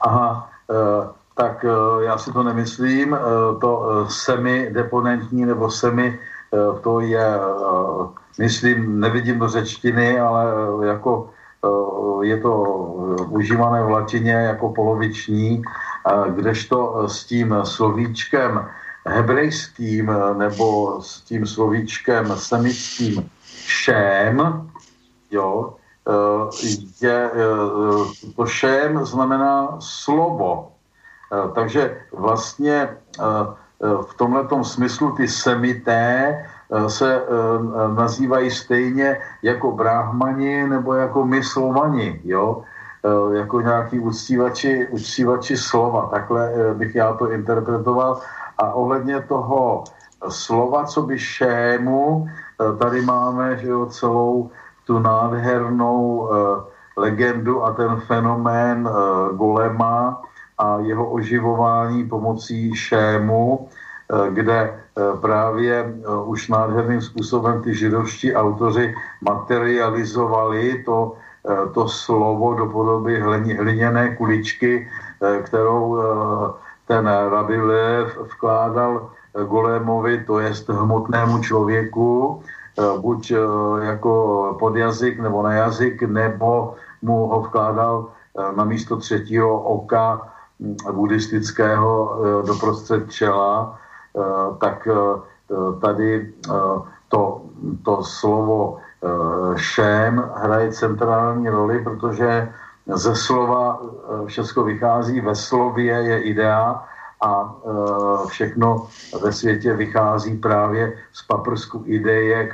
B: Aha, uh, tak uh, já si to nemyslím. Uh, to uh, semi-deponentní nebo semi, uh, to je, uh, myslím, nevidím do řečtiny, ale uh, jako uh, je to užívané v latině jako poloviční, uh, kdežto s tím slovíčkem hebrejským nebo s tím slovíčkem semickým šém, jo, eh, je, eh, to šém znamená slovo. Eh, takže vlastně v tomhle smyslu ty semité se nazývají stejně jako bráhmani nebo jako my slovani, jo? jako nějaký uctívači, uctívači slova. Takhle bych já to interpretoval. A ohledně toho slova, co by šému, Eh, tady máme že jo, celou tu nádhernou uh, legendu a ten fenomén uh, Golema a jeho oživování pomocí šému, kde právě už nádherným způsobem ty židovští autoři materializovali to, to slovo do podoby hliněné kuličky, kterou ten Rabilev vkládal golémovi, to jest hmotnému člověku, eh, buď eh, jako podjazyk nebo na jazyk, nebo mu ho vkládal eh, na místo třetího oka hm, buddhistického doprostřed čela, tak tady to, to slovo šém hraje centrální roli, protože ze slova všechno vychází, ve slově je idea a e, všechno ve světě vychází právě z paprsku ideje,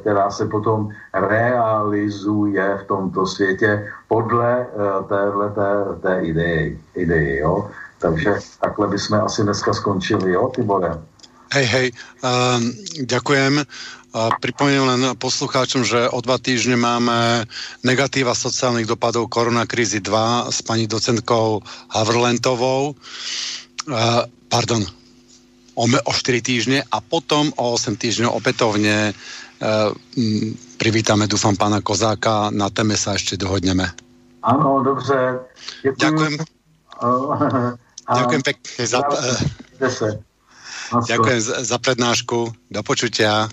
B: která se potom realizuje v tomto světě podle e, téhle té, té ideje. ideje jo? Takže takhle bychom asi dneska skončili, jo, Tibore?
A: Hej, hej, uh, ďakujem. Uh, pripomeniem len poslucháčom, že o dva týždne máme negatíva sociálnych dopadov koronakrízy 2 s pani docentkou Havrlentovou. Pardon, o, o 4 týždne a potom o 8 týždňov opätovne uh, privítame, dúfam, pána Kozáka. Na téme sa ešte dohodneme.
B: Áno, dobře.
A: Děkuji. Ďakujem. Ďakujem pekne za... Ďakujem za prednášku. Do počutia.